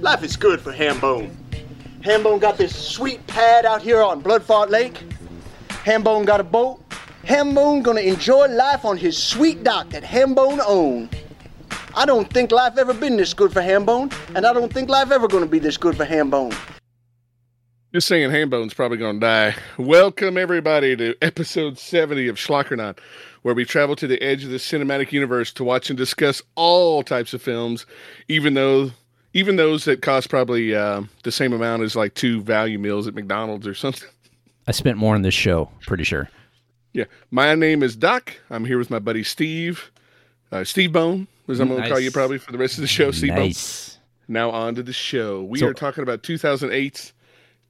Life is good for Hambone. Hambone got this sweet pad out here on Bloodfart Lake. Hambone got a boat. Hambone gonna enjoy life on his sweet dock that Hambone own. I don't think life ever been this good for Hambone, and I don't think life ever gonna be this good for Hambone. Just saying, Hambone's probably going to die. Welcome, everybody, to episode 70 of Schlockernaut, where we travel to the edge of the cinematic universe to watch and discuss all types of films, even though even those that cost probably uh, the same amount as like two value meals at McDonald's or something. I spent more on this show, pretty sure. Yeah. My name is Doc. I'm here with my buddy Steve. Uh, Steve Bone, as I'm going to call you probably for the rest of the show. Steve nice. Bone. Now on to the show. We So- are talking about 2008's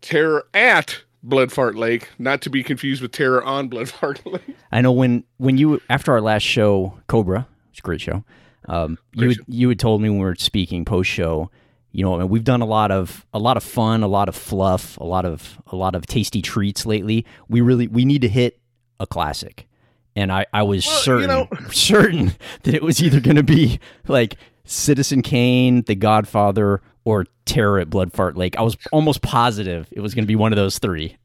Terror at Bloodfart Lake, not to be confused with Terror on Bloodfart Lake. I know when when you after our last show, Cobra, it's a great show. Um, you had, you had told me when we were speaking post show. You know, and we've done a lot of a lot of fun, a lot of fluff, a lot of a lot of tasty treats lately. We really we need to hit a classic, and I I was Well, you certain know- certain that it was either going to be like Citizen Kane, The Godfather, or Terror at Bloodfart Lake. I was almost positive it was going to be one of those three.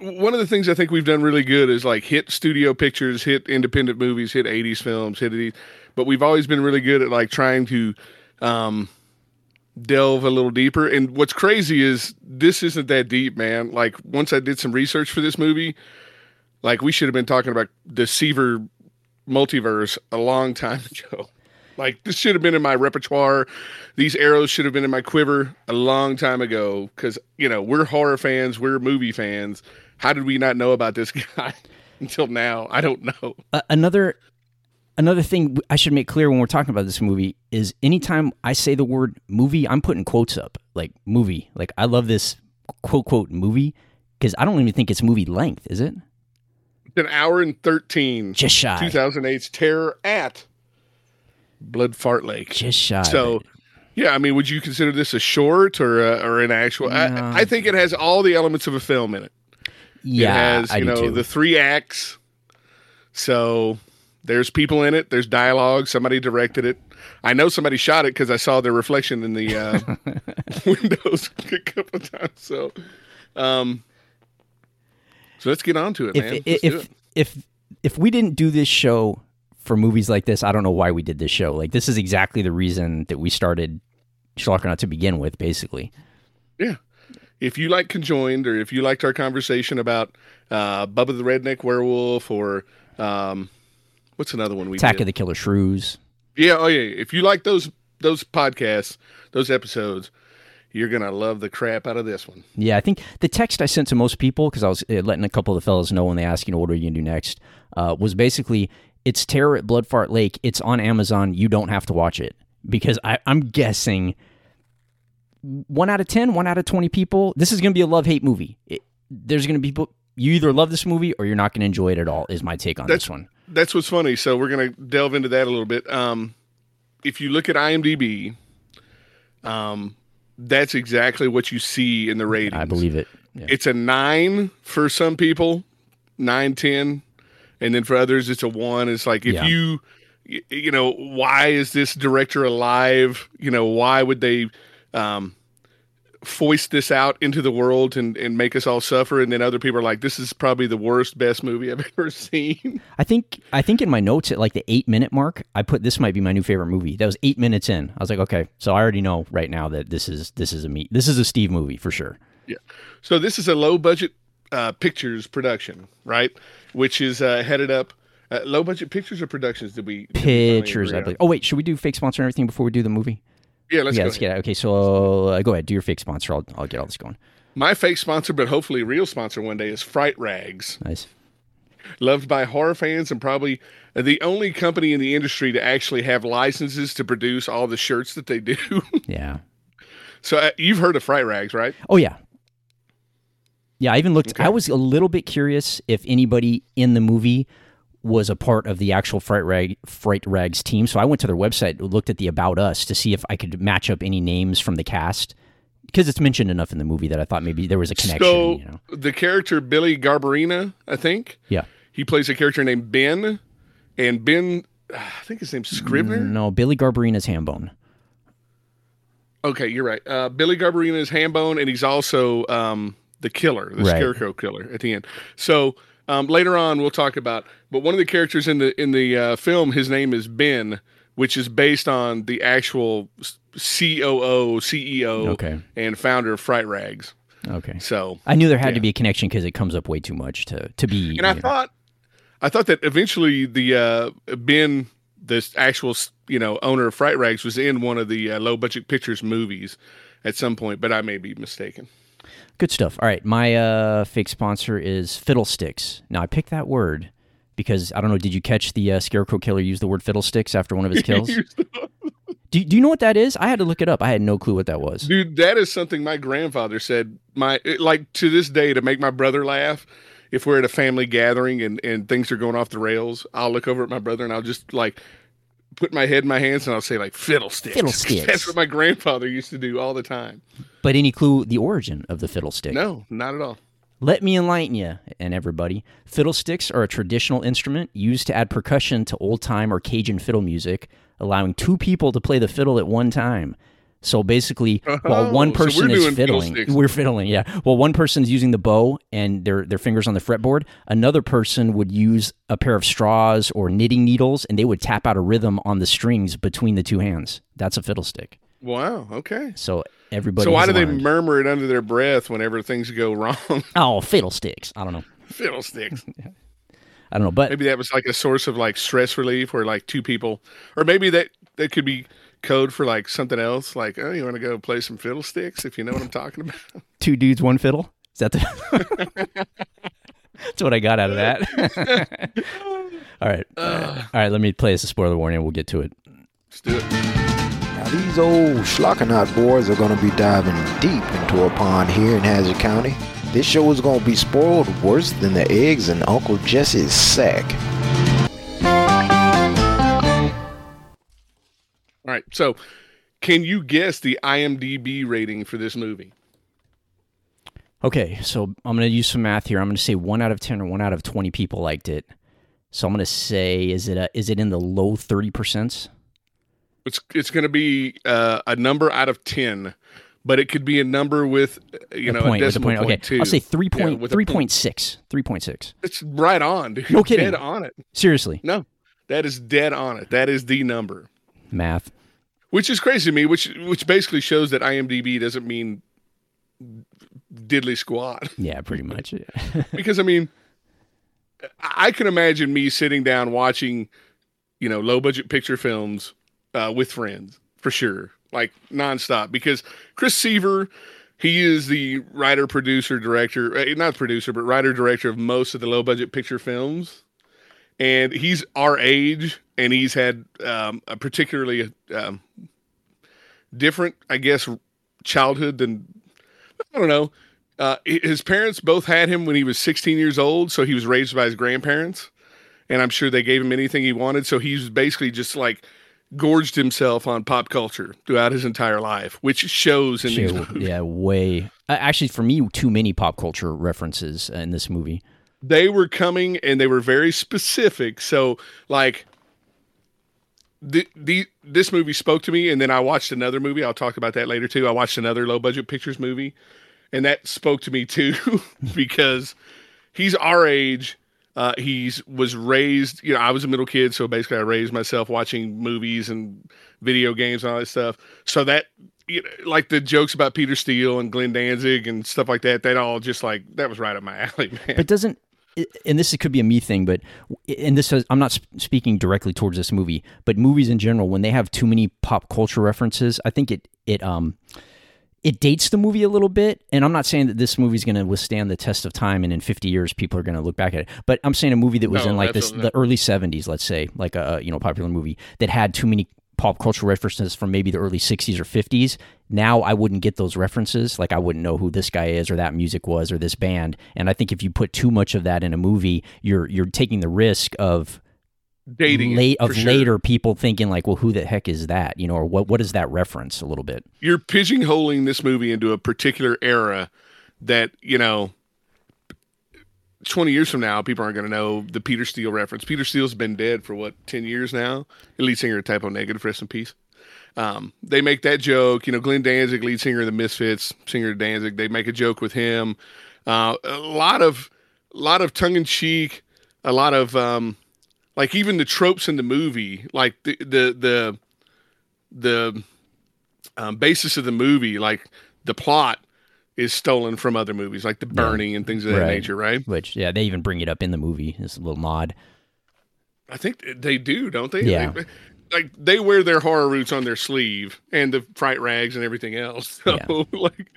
One of the things I think we've done really good is like hit studio pictures, hit independent movies, hit 80s films, hit these, but we've always been really good at like trying to um, delve a little deeper. And what's crazy is this isn't that deep, man. Like once I did some research for this movie, like we should have been talking about the Seaver multiverse a long time ago. Like this should have been in my repertoire. These arrows should have been in my quiver a long time ago because you know we're horror fans, we're movie fans. How did we not know about this guy until now? I don't know. Uh, another another thing I should make clear when we're talking about this movie is anytime I say the word movie, I'm putting quotes up like movie. Like I love this quote quote movie because I don't even think it's movie length, is it? It's an hour and thirteen. Just shy. 2008's Terror at Blood Fart Lake. Just shy. So, yeah, I mean, would you consider this a short or a, or an actual? No. I, I think it has all the elements of a film in it. yeah, it has I you do know the three acts. So there's people in it. There's dialogue. Somebody directed it. I know somebody shot it because I saw their reflection in the uh, windows a couple of times. So, um, so let's get on to it, man. if do if it. if if we didn't do this show for movies like this, I don't know why we did this show. Like this is exactly the reason that we started Schlockernaut to begin with, basically. Yeah. If you like Conjoined, or if you liked our conversation about uh, Bubba the Redneck Werewolf, or um, what's another one we Attack did? of the Killer Shrews. yeah, oh yeah. If you like those those podcasts, those episodes, you're gonna love the crap out of this one. Yeah, I think the text I sent to most people because I was uh, letting a couple of the fellas know when they asked, you know, what are you gonna do next, uh, was basically it's Terror at Bloodfart Lake. It's on Amazon. You don't have to watch it because I, I'm guessing one out of 10, one out of twenty people. This is gonna be a love hate movie. It, there's gonna be people you either love this movie or you're not gonna enjoy it at all. Is my take on That's- this one. That's what's funny. So we're gonna delve into that a little bit. Um, if you look at IMDb, um, that's exactly what you see in the ratings. I believe it. Yeah. it's a nine for some people, nine, ten, and then for others, it's a one. It's like if Yeah. you, you know, why is this director alive? You know, why would they um, foist this out into the world and, and make us all suffer? And then other people are like, this is probably the worst, best movie I've ever seen. I think I think in my notes at like the eight minute mark, I put this might be my new favorite movie. That was eight minutes in. I was like, okay, so I already know right now that this is this is a me this is a Steve movie for sure. Yeah. So this is a low budget uh, pictures production, right? Which is uh, headed up. Uh, low budget pictures or productions? Did we did we Pictures, agree I on? believe. Oh wait, should we do fake sponsor and everything before we do the movie? Yeah, let's yeah, go. let's ahead. get it. Okay, so uh, go ahead, do your fake sponsor. I'll I'll get all this going. My fake sponsor, but hopefully real sponsor one day, is Fright Rags. Nice. Loved by horror fans and probably the only company in the industry to actually have licenses to produce all the shirts that they do. Yeah. so uh, you've heard of Fright Rags, right? Oh yeah. Yeah, I even looked. Okay. I was a little bit curious if anybody in the movie was a part of the actual Fright Rag Fright Rags team. So I went to their website, looked at the About Us to see if I could match up any names from the cast because it's mentioned enough in the movie that I thought maybe there was a connection. So you know? the character Billy Garberina, I think, Yeah. he plays a character named Ben, and Ben I think his name's Scrivener. No, Billy Garberina's Hambone. Okay, you're right. Uh, Billy Garberina is Hambone, and he's also um, the killer, the Right. Scarecrow killer at the end. So um, later on, we'll talk about. But one of the characters in the in the uh, film, his name is Ben, which is based on the actual COO, CEO, Okay. and founder of Fright Rags. Okay. So, I knew there had to be a connection because it comes up way too much to to be. and I know- thought, I thought that eventually the uh, Ben, this actual you know owner of Fright Rags, was in one of the uh, low budget pictures movies at some point, but I may be mistaken. Good stuff. All right, my uh, fake sponsor is Fiddlesticks. Now I picked that word because I don't know. Did you catch the uh, Scarecrow killer use the word Fiddlesticks after one of his kills? do, do you know what that is? I had to look it up. I had no clue what that was. Dude, that is something my grandfather said. My like to this day to make my brother laugh. If we're at a family gathering and and things are going off the rails, I'll look over at my brother and I'll just like put my head in my hands and I'll say like fiddlesticks. Fiddlesticks. That's what my grandfather used to do all the time. But any clue the origin of the fiddlestick? No, not at all. Let me enlighten you and everybody. Fiddlesticks are a traditional instrument used to add percussion to old time or Cajun fiddle music, allowing two people to play the fiddle at one time. So basically, while Oh, one so person is fiddling, we're fiddling, yeah. While one person's using the bow and their their fingers on the fretboard, another person would use a pair of straws or knitting needles, and they would tap out a rhythm on the strings between the two hands. That's a fiddlestick. Wow. Okay. So everybody. so why do they murmur it under their breath whenever things go wrong? oh, fiddlesticks. I don't know. fiddlesticks. I don't know, but Maybe that was like a source of like stress relief, where like two people, or maybe that that could be code for like something else. Like, oh, you want to go play some fiddlesticks? If you know what I'm talking about. two dudes, one fiddle. Is that the? That's what I got out of that. All right, all right. Let me play as a spoiler warning. We'll get to it. Let's do it. Now, these old Schlockernaut boys are going to be diving deep into a pond here in Hazzard County. This show is going to be spoiled worse than the eggs in Uncle Jesse's sack. All right. So, can you guess the IMDb rating for this movie? Okay, so I'm going to use some math here. I'm going to say one out of ten or one out of twenty people liked it. So I'm going to say, is it a, is it in the low thirty percent? It's it's going to be uh, a number out of ten, but it could be a number with uh, you know point, a with a decimal point. Okay, too. I'll say three Yeah, point with a three point. point six. Three point six. It's right on, dude. No kidding. Dead on it. Seriously, No, that is dead on it. That is the number. Math. which is crazy to me which which basically shows that imdb doesn't mean diddly squat Yeah, pretty much. because i mean I can imagine me sitting down watching you know low budget picture films uh, with friends for sure like nonstop because chris seaver he is the writer producer director uh, not producer but writer director of most of the low budget picture films and he's our age and he's had um, a particularly um, different i guess childhood than i don't know uh, his parents both had him when he was 16 years old so he was raised by his grandparents and i'm sure they gave him anything he wanted so he's basically just like gorged himself on pop culture throughout his entire life which shows in these Shit, movies. yeah, way. Actually, for me, too many pop culture references in this movie. They were coming and they were very specific. So like the, the this movie spoke to me and then I watched another movie. I'll talk about that later too. I watched another low budget pictures movie and that spoke to me too because he's our age. Uh, he's was raised, you know, I was a middle kid, so basically I raised myself watching movies and video games and all that stuff. So that you know, like the jokes about Peter Steele and Glenn Danzig and stuff like that, that all just like that was right up my alley, man. But doesn't and this could be a me thing, but and this is, I'm not speaking directly towards this movie, but movies in general, when they have too many pop culture references, I think it it um it dates the movie a little bit. And I'm not saying that this movie's going to withstand the test of time, and in 50 years people are going to look back at it. But I'm saying a movie that was No, in like this the early 70s, let's say, like a you know popular movie that had too many pop culture references from maybe the early 60s or 50s now i wouldn't get those references. Like i wouldn't know who this guy is or that music was or this band. And i think if you put too much of that in a movie you're you're taking the risk of dating late of sure. later people thinking like well who the heck is that? You know or what what is that reference a little bit? You're pigeonholing this movie into a particular era that you know 20 years from now, people aren't going to know the Peter Steele reference. Peter Steele's been dead for what 10 years now. The lead singer of Type O Negative, rest in peace. Um, they make that joke. You know, Glenn Danzig, lead singer of the Misfits, singer of Danzig. They make a joke with him. Uh, a lot of, lot of tongue in cheek. A lot of um, like even the tropes in the movie, like the the the the um, basis of the movie, like the plot is stolen from other movies, like the burning and things of that Right. nature, right? Which yeah, they even bring it up in the movie. It's a little nod. I think they do, don't they? Yeah. They- like they wear their horror roots on their sleeve and the fright rags and everything else. So Yeah. like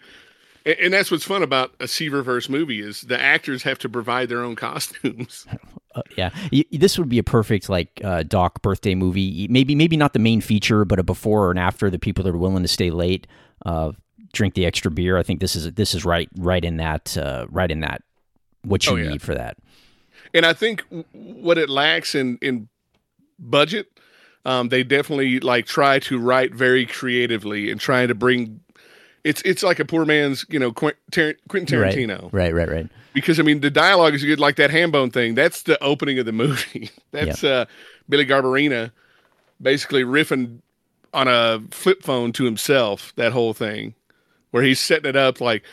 and, and that's what's fun about a Seaververse movie is the actors have to provide their own costumes. Uh, yeah, Y- this would be a perfect like uh, Doc birthday movie. Maybe maybe not the main feature, but a before and after. The people that are willing to stay late, uh, drink the extra beer. I think this is this is right right in that uh, right in that what you Oh, yeah. need for that. And I think what it lacks in in budget, um, they definitely like try to write very creatively and trying to bring. It's it's like a poor man's you know Quentin, Tar- Quentin Right. Tarantino Right, right, right. because I mean the dialogue is good like that hambone thing. That's the opening of the movie. That's uh, Billy Garberina basically riffing on a flip phone to himself. That whole thing where he's setting it up like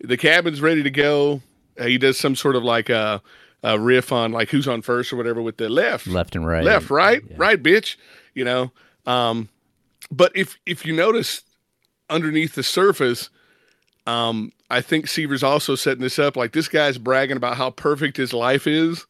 the cabin's ready to go. Uh, he does some sort of like a, a riff on like who's on first or whatever with the left, Left and right. left, right, right, bitch. You know, um, but if if you notice underneath the surface, um, I think Seaver's also setting this up. Like this guy's bragging about how perfect his life is,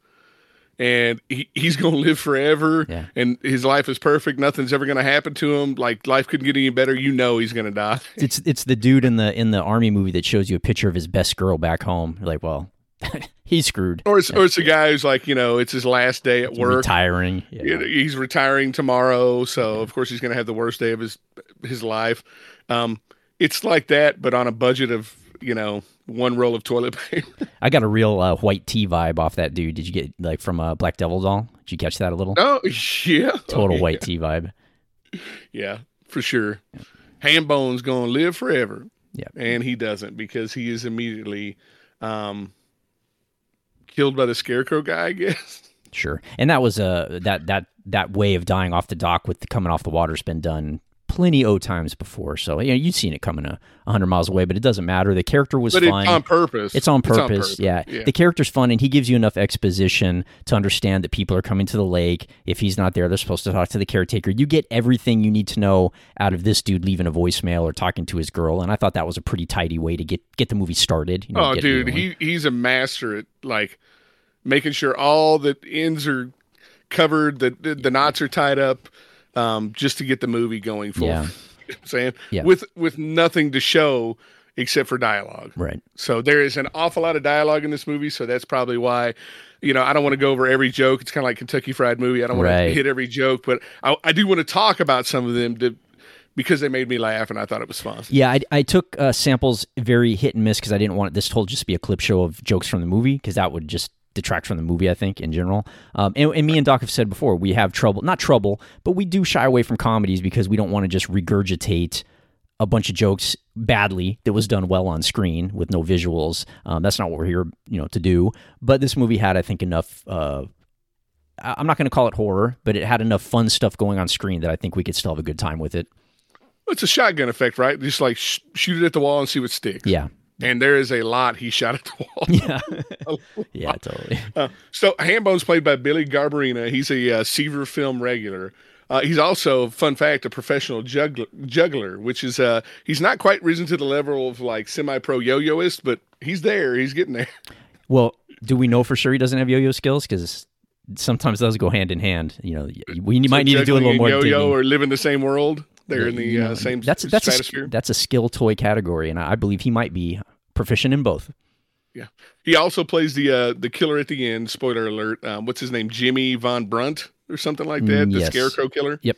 and he, he's going to live forever, Yeah. and his life is perfect. Nothing's ever going to happen to him. Like life couldn't get any better. You know he's going to die. It's it's the dude in the in the army movie that shows you a picture of his best girl back home. You're like, well, he's screwed. Or it's, or it's a guy who's like, you know, it's his last day at work. Retiring. Yeah. He's retiring tomorrow, so of course he's going to have the worst day of his his life. Um, it's like that, but on a budget of you know one roll of toilet paper. I got a real uh, white tea vibe off that dude. Did you get like from uh, Black Devil doll? Did you catch that a little? oh yeah, Total Oh, white tea vibe. Yeah, for sure. ham bones going to live forever. Yeah. and he doesn't because he is immediately um, killed by the scarecrow guy. I guess. Sure. And that was uh, that that that way of dying off the dock with the coming off the water's been done plenty o times before. So you know you've seen it coming a hundred miles away, but it doesn't matter. The character was But fun. it's on purpose. It's on purpose. Yeah. yeah. The character's fun and he gives you enough exposition to understand that people are coming to the lake. If he's not there, they're supposed to talk to the caretaker. You get everything you need to know out of this dude leaving a voicemail or talking to his girl. And I thought that was a pretty tidy way to get get the movie started. You know, Oh, dude, he he's a master at like making sure all the ends are covered, the the, the knots are tied up, um, just to get the movie going for Yeah. You know I'm saying Yeah. with with nothing to show except for dialogue. Right. So there is an awful lot of dialogue in this movie. So that's probably why, you know, I don't want to go over every joke. It's kind of like Kentucky Fried Movie. I don't want Right. to hit every joke, but I, I do want to talk about some of them to, because they made me laugh and I thought it was fun. Yeah, I, I took uh, samples very hit and miss because I didn't want this whole just to be a clip show of jokes from the movie because that would just detract from the movie, I think, in general. Um, and, and me and Doc have said before, we have trouble, not trouble, but we do shy away from comedies because we don't want to just regurgitate a bunch of jokes badly that was done well on screen with no visuals. Um, that's not what we're here, you know, to do. But this movie had, I think, enough. Uh, I'm not going to call it horror, but it had enough fun stuff going on screen that I think we could still have a good time with it. It's a shotgun effect, right? Just like sh- shoot it at the wall and see what sticks. Yeah, And there is a lot he shot at the wall. yeah, yeah, totally. Uh, so Hambone's played by Billy Garberina. He's a uh, Seaver film regular. Uh, he's also, fun fact, a professional juggler, juggler which is uh, he's not quite risen to the level of like semi-pro yo-yoist, but he's there. He's getting there. Well, do we know for sure he doesn't have yo-yo skills? Because sometimes those go hand in hand. You know, we might need to do a little more yo-yo digging. or live in the same world. They're in the You know, uh, same that's that's a, that's a skill toy category, and I believe he might be proficient in both. Yeah. He also plays the uh, the killer at the end. Spoiler alert. Um, what's his name? Jimmy Von Brunt or something like that. Mm, the yes. Scarecrow killer. Yep.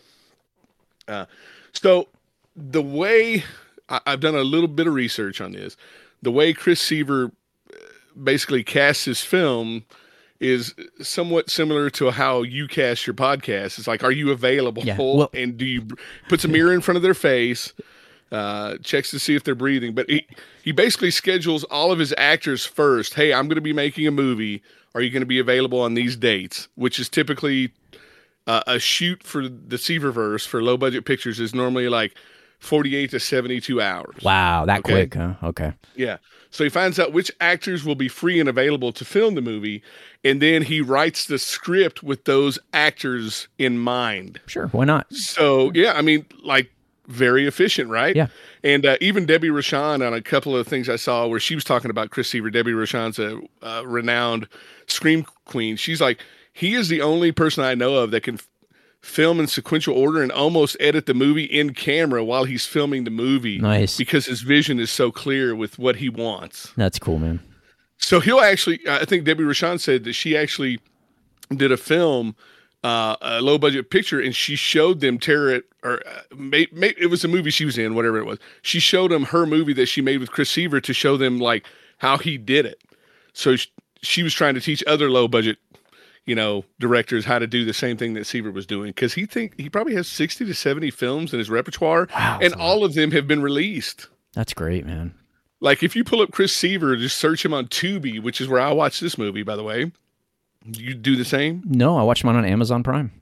Uh, so the way I, I've done a little bit of research on this, the way Chris Seaver uh, basically casts his film is somewhat similar to how you cast your podcast. It's like, are you available? Yeah, well- and do you puts a mirror in front of their face? uh, checks to see if they're breathing. But he he basically schedules all of his actors first. Hey, I'm going to be making a movie. Are you going to be available on these dates? Which is typically uh, a shoot for the Seaververse for low budget pictures is normally like 48 to 72 hours. Wow, that Okay. quick, huh? Okay. Yeah. So he finds out which actors will be free and available to film the movie, and then he writes the script with those actors in mind. Sure. Why not? So yeah, I mean, like very efficient, right? Yeah. And uh, even Debbie Rochon on a couple of things I saw where she was talking about Chris Seaver. Debbie Rochon's a uh, renowned scream queen. She's like, he is the only person I know of that can film in sequential order and almost edit the movie in camera while he's filming the movie. Nice. Because his vision is so clear with what he wants. That's cool, man. So he'll actually, I think Debbie Rochon said that she actually did a film, uh, a low budget picture, and she showed them Tara, or uh, may, may, it was a movie she was in, whatever it was. She showed them her movie that she made with Chris Seaver to show them like how he did it. So sh- she was trying to teach other low budget, you know, directors how to do the same thing that Seaver was doing because he think he probably has sixty to seventy films in his repertoire, Wow, and all of them have been released. That's great, man. Like if you pull up Chris Seaver, just search him on Tubi, which is where I watch this movie, by the way. You do the same? No, I watch mine on Amazon Prime.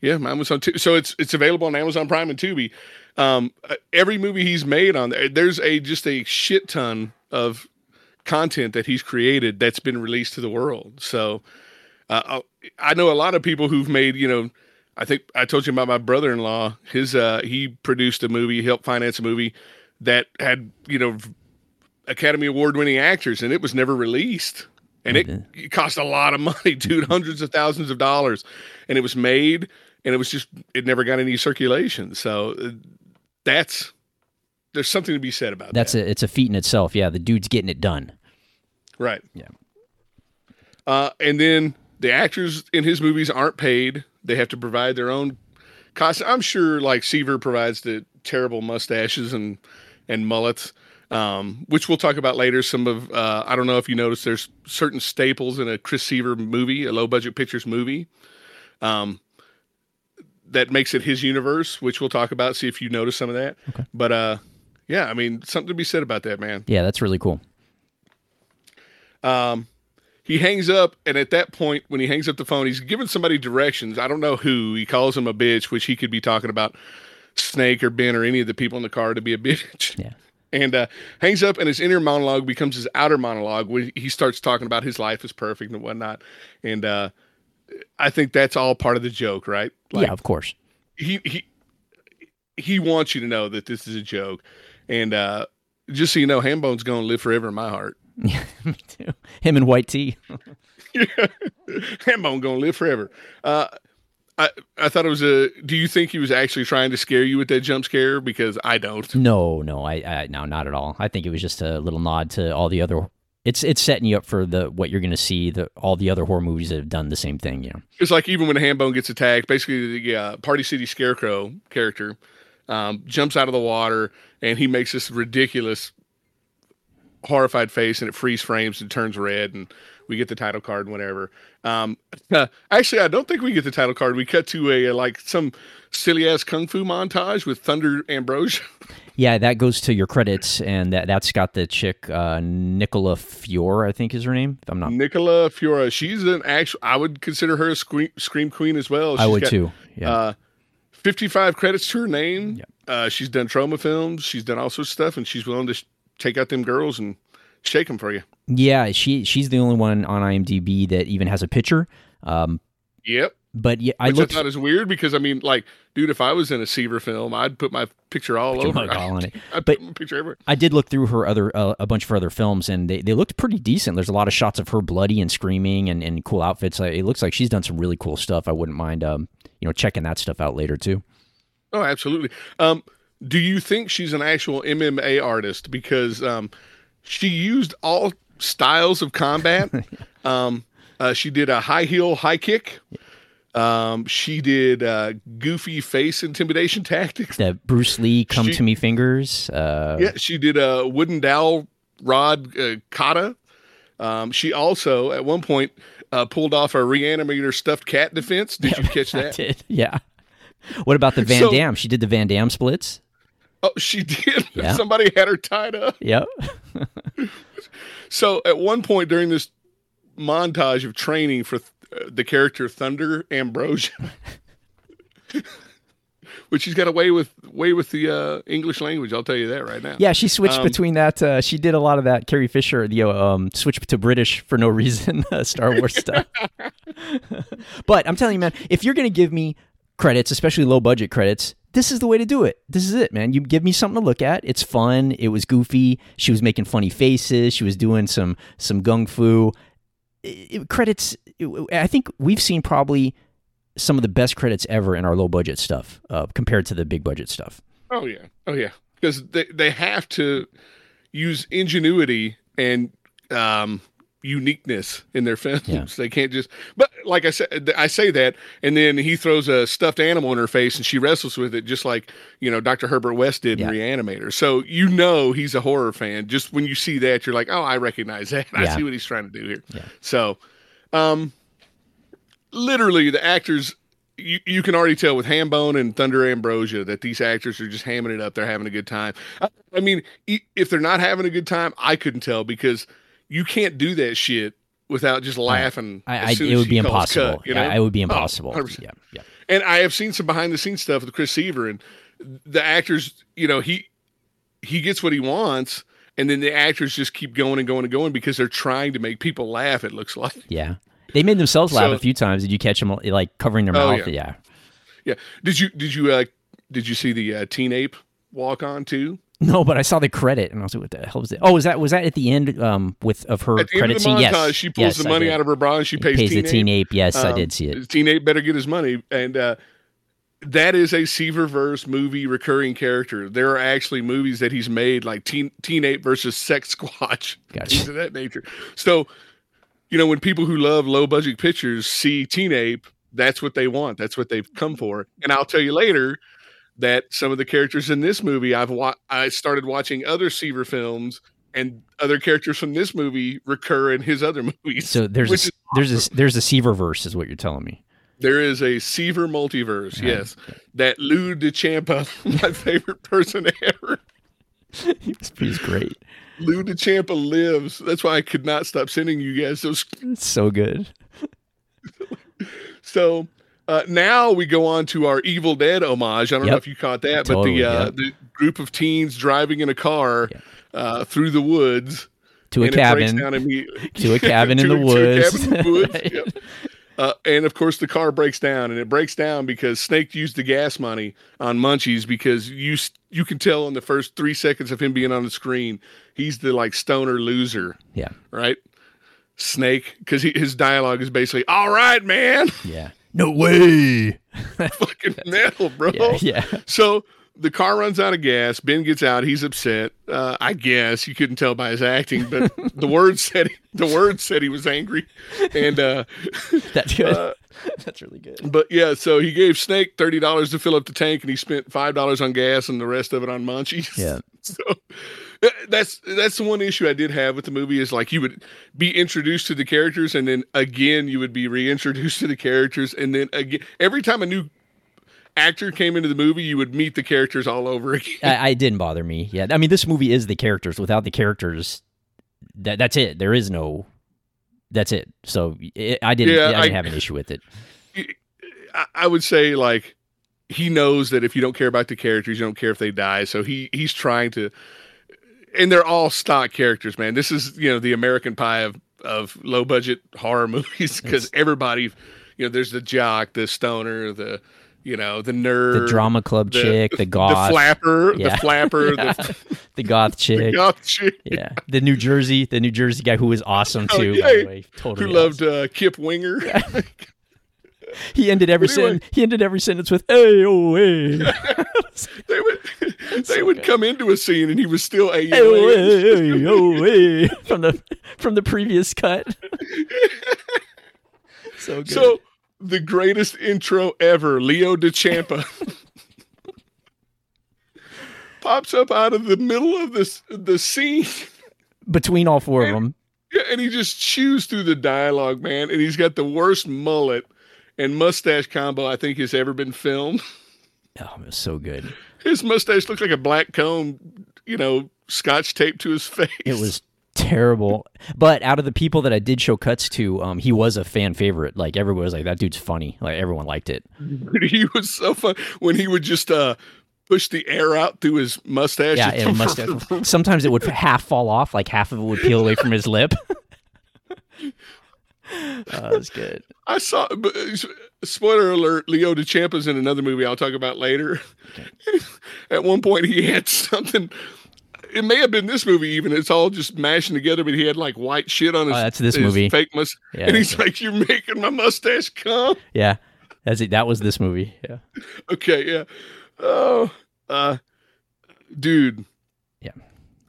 Yeah, mine was on Tubi. So it's it's available on Amazon Prime and Tubi. Um, uh, every movie he's made on there, there's a just a shit ton of content that he's created that's been released to the world. So uh, I know a lot of people who've made, you know, I think I told you about my brother-in-law. His uh, he produced a movie, helped finance a movie that had, you know, Academy Award winning actors and it was never released. And it, it cost a lot of money, dude, hundreds of thousands of dollars. And it was made and it was just it never got any circulation. So uh, that's there's something to be said about That's that. a it's a feat in itself. Yeah, the dude's getting it done. Right. Yeah. Uh, and then the actors in his movies aren't paid. They have to provide their own cost. I'm sure like Seaver provides the terrible mustaches and and mullets, um, which we'll talk about later. Some of uh, I don't know if you noticed there's certain staples in a Chris Seaver movie, a low budget pictures movie, um, that makes it his universe, which we'll talk about. See if you notice some of that. But uh, yeah, I mean something to be said about that, man. Yeah, that's really cool. Um, he hangs up, and at that point, when he hangs up the phone, he's giving somebody directions. I don't know who. He calls him a bitch, which he could be talking about Snake or Ben or any of the people in the car to be a bitch. Yeah. And uh, hangs up, and his inner monologue becomes his outer monologue when he starts talking about his life is perfect and whatnot. And uh, I think that's all part of the joke, right? yeah, of course. he he he wants you to know that this is a joke, and uh, just so you know, Hambone's going to live forever in my heart. Yeah, me too. Him and White Tea. Hambone gonna live forever. Uh, I I thought it was a. Do you think he was actually trying to scare you with that jump scare? Because I don't. No, no, I, I no, not at all. I think it was just a little nod to all the other. It's it's setting you up for the what you're going to see. The all the other horror movies that have done the same thing. You know. It's like even when a Hambone gets attacked, basically the uh, Party City Scarecrow character um, jumps out of the water and he makes this ridiculous, horrified face, and it freeze frames and turns red, and we get the title card and whatever. Um, actually, I don't think we get the title card. We cut to a like some silly ass kung fu montage with Thunder Ambrosia. Yeah, that goes to your credits, and that that's got the chick uh, Nicola Fiore, I think is her name. If I'm not, Nicola Fiora, she's an actual. I would consider her a scream, scream queen as well. I would got, too. Yeah, Uh, 55 credits to her name. Yep. Uh, she's done Troma films. She's done all sorts of stuff, and she's willing to sh- take out them girls and shake them for you. yeah. She she's the only one on IMDb that even has a picture. Um, Yep. but yeah, I Which looked. I thought is weird because I mean, like, dude, if I was in a Seaver film, I'd put my picture all Put over. mug all on it. I'd But- put my picture everywhere. I did look through her other uh, a bunch of her other films, and they, they looked pretty decent. There's a lot of shots of her bloody and screaming, and, and cool outfits. It looks like she's done some really cool stuff. I wouldn't mind, um, you know, checking that stuff out later too. Oh, absolutely. Um, do you think she's an actual MMA artist? Because um, she used all styles of combat. um, uh, she did a high heel high kick. Um, she did uh, goofy face intimidation tactics. That Bruce Lee come She- to me fingers. Uh, Yeah, she did a wooden dowel rod uh, kata. Um, she also, at one point, uh, pulled off a reanimator stuffed cat defense. Did you catch I that? did. Yeah. What about the Van So- Dam? She did the Van Damme splits. Oh, she did. Yeah. Somebody had her tied up. Yep. So at one point during this montage of training for th- uh, the character Thunder Ambrosia, which she's got away with way with the uh, English language. I'll tell you that right now. Yeah, she switched Um, between that. Uh, she did a lot of that. Carrie Fisher, the um, switch to British for no reason, uh, Star Wars stuff. but I'm telling you, man, if you're gonna give me credits, especially low budget credits, this is the way to do it. This is it, man. You give me something to look at. It's fun. It was goofy. She was making funny faces. She was doing some some gung fu. It- it- credits. I think we've seen probably some of the best credits ever in our low budget stuff uh, compared to the big budget stuff. Oh yeah. Oh yeah. Because they they have to use ingenuity and um, uniqueness in their films. Yeah. They can't just. But like I said, I say that, and then he throws a stuffed animal in her face, and she wrestles with it, just like you know Dr. Herbert West did Yeah. in Reanimator. So you know he's a horror fan. Just when you see that, you're like, oh, I recognize that. I see what he's trying to do here. Yeah. So, um, literally the actors you, you can already tell with Hambone and Thunder Ambrosia that these actors are just hamming it up. They're having a good time. I, I mean, if they're not having a good time, I couldn't tell because you can't do that shit without just laughing. I, I it would be impossible. cut, you know? I, I would be Oh, impossible. 100%. yeah, yeah. And I have seen some behind the scenes stuff with Chris Seaver and the actors, you know, he he gets what he wants and then the actors just keep going and going and going because they're trying to make people laugh it looks like. Yeah. They made themselves laugh So- a few times. Did you catch them like covering their Oh, mouth? yeah. Yeah. Yeah. Did you did you uh did you see the uh, Teen Ape walk on too? No, but I saw the credit and I was like, "What the hell was it?" Oh, was that was that at the end um, with of her At the end credit of the scene? montage, Yes, she pulls yes, the money out of her bra and she pays, pays Teen the teen Ape. ape. Yes, I Um, did see it. Teen Ape better get his money, and uh, that is a Seaververse movie recurring character. There are actually movies that he's made, like Teen Teen Ape versus Sex Squatch, Gotcha. things of that nature. So, you know, when people who love low budget pictures see Teen Ape, that's what they want. That's what they've come for. And I'll tell you later that some of the characters in this movie, I've wa- I started watching other Seaver films. And other characters from this movie recur in his other movies. So there's a, is there's a there's a Seaververse, is what you're telling me. There is a Seaver multiverse, yes. That Lou DeChampa, my favorite person ever. He's, he's great. Lou DeChampa lives. That's why I could not stop sending you guys those. It's so good. So uh, now we go on to our Evil Dead homage. I don't know if you caught that, Totally, but the uh, yep. the group of teens driving in a car Yeah. uh, through the woods To a and it breaks cabin. To a cabin in the a- to a woods. in the woods, Right. Uh, and of course, the car breaks down, and it breaks down because Snake used the gas money on Munchies because you you can tell in the first three seconds of him being on the screen, he's the like stoner loser, Yeah, right? Snake, because his dialogue is basically, "All right, man, yeah. No way. fucking metal, bro." Yeah, yeah. So the car runs out of gas. Ben gets out. He's upset. Uh, I guess you couldn't tell by his acting, but the words said the words said he was angry, and. uh That's good. Uh, That's really good. But yeah, so he gave Snake thirty dollars to fill up the tank, and he spent five dollars on gas and the rest of it on munchies. Yeah. So that's that's the one issue I did have with the movie is like you would be introduced to the characters, and then again you would be reintroduced to the characters, and then again every time a new actor came into the movie, you would meet the characters all over again. I, I didn't bother me. Yeah, I mean, this movie is the characters. Without the characters, that that's it. There is no. That's it. So it, I didn't. Yeah, I didn't I- have an issue with it. I, I would say like he knows that if you don't care about the characters, you don't care if they die. So he he's trying to, and they're all stock characters, man. This is you know the American Pie of of low budget horror movies because everybody, you know, there's the jock, the stoner, the you know the nerd, The drama club the- chick, the goth, the flapper, Yeah. the flapper, Yeah. the, the goth the chick. goth chick. yeah, the New Jersey, the New Jersey guy who was awesome Oh, too. yeah. by the way, totally Who loved uh, Kip Winger? He ended every anyway- sentence. He ended every sentence with "Hey, oh, hey, they would they would come into a scene and he was still a hey, oh, hey, hey, oh, hey," from the from the previous cut. so good. So the greatest intro ever, Leo DeChampa pops up out of the middle of this the scene. between all four of them, Yeah, and he just chews through the dialogue, man. And he's got the worst mullet and mustache combo I think has ever been filmed. Oh, it was so good. His mustache looked like a black comb, you know, scotch taped to his face. It was terrible. But out of the people that I did show cuts to, um, he was a fan favorite. Like everyone was like, "That dude's funny." Like everyone liked it. he was so fun when he would just uh push the air out through his mustache. Yeah, it mustache. Sometimes it would half fall off, like half of it would peel away from his lip. Oh, that was good. I saw. but, uh, Spoiler alert: Leo DeChampa's in another movie I'll talk about later. At one point, he had something. It may have been this movie. Even it's all just mashing together, but he had like white shit on his. Oh, that's this his movie. Fake mustache, Yeah, and he's that's like, "You're making my mustache come." Yeah, that's it. That was this movie. Yeah, Okay, yeah. Oh, uh, dude,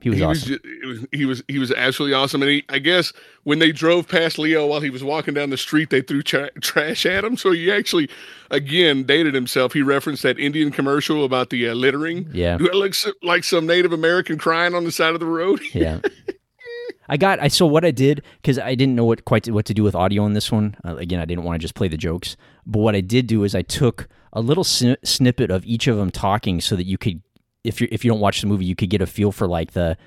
he was he awesome. was, it he was he was absolutely awesome and he i guess when they drove past leo while he was walking down the street they threw tra- trash at him so he actually again dated himself he referenced that indian commercial about the uh, littering Yeah. do i look so- like some native american crying on the side of the road yeah. I got. I so what I did because I didn't know what quite what to do with audio on this one. Uh, again, I didn't want to just play the jokes. But what I did do is I took a little sni- snippet of each of them talking, so that you could, if you if you don't watch the movie, you could get a feel for like the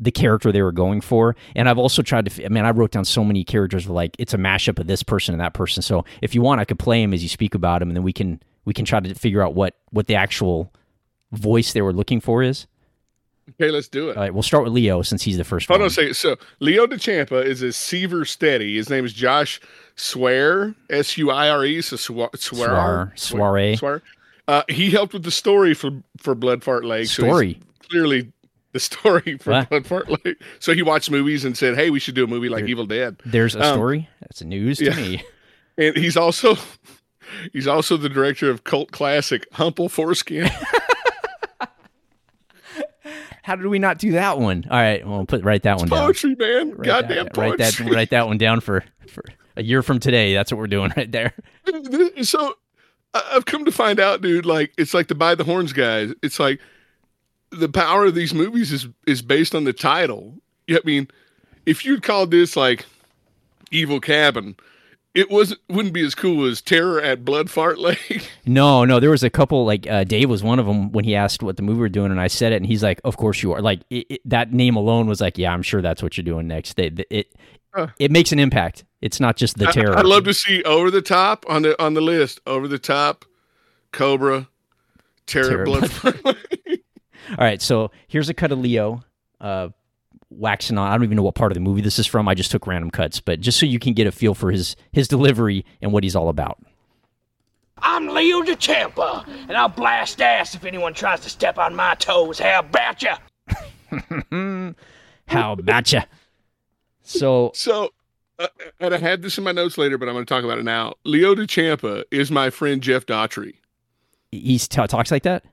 the character they were going for. And I've also tried to. I mean, I wrote down so many characters. Where like it's a mashup of this person and that person. So if you want, I could play him as you speak about him, and then we can we can try to figure out what what the actual voice they were looking for is. okay let's do it All right, we'll start with Leo since he's the first Hold one. on a second. So Leo DeChampa is a Seaver Steady. His name is Josh Swear, S U I R E. So Swear, Swar- Soiree. Uh, he helped with the story for for Blood Fart Lake. so Story. clearly the story for What? Blood Fart Lake. So he watched movies and said, "Hey, we should do a movie like Evil Dead." There's a Um, story. That's news to yeah. me. And he's also he's also the director of cult classic Humple Foreskin. How did we not do that one? All right, well, put write that one down. poetry, man. Write Goddamn that, write that write that one down for for a year from today. That's what we're doing right there. so I've come to find out, dude, like it's like the buy the horns guys. It's like the power of these movies is is based on the title. Yeah, I mean, if you'd called this like Evil Cabin, it wasn't wouldn't be as cool as Terror at Blood Fart Lake. No, no, there was a couple like uh, Dave was one of them when he asked what the movie we're doing, and I said it, and he's like, "Of course you are." Like it, it- that name alone was like, "Yeah, I'm sure that's what you're doing next." They, it it, Uh. it makes an impact. It's not just the terror. I'd love to see over the top on the on the list. Over the top, Cobra, Terror, Terror at Blood All right, so here's a cut of Leo uh, waxing on. I don't even know what part of the movie this is from. I just took random cuts, but just so you can get a feel for his his delivery and what he's all about. I'm Leo DeChampa, and I'll blast ass if anyone tries to step on my toes. How about ya? How about ya? So So, and I had this in my notes later, but I'm going to talk about it now. Leo DeChampa is my friend Jeff Daughtry. he t- talks like that.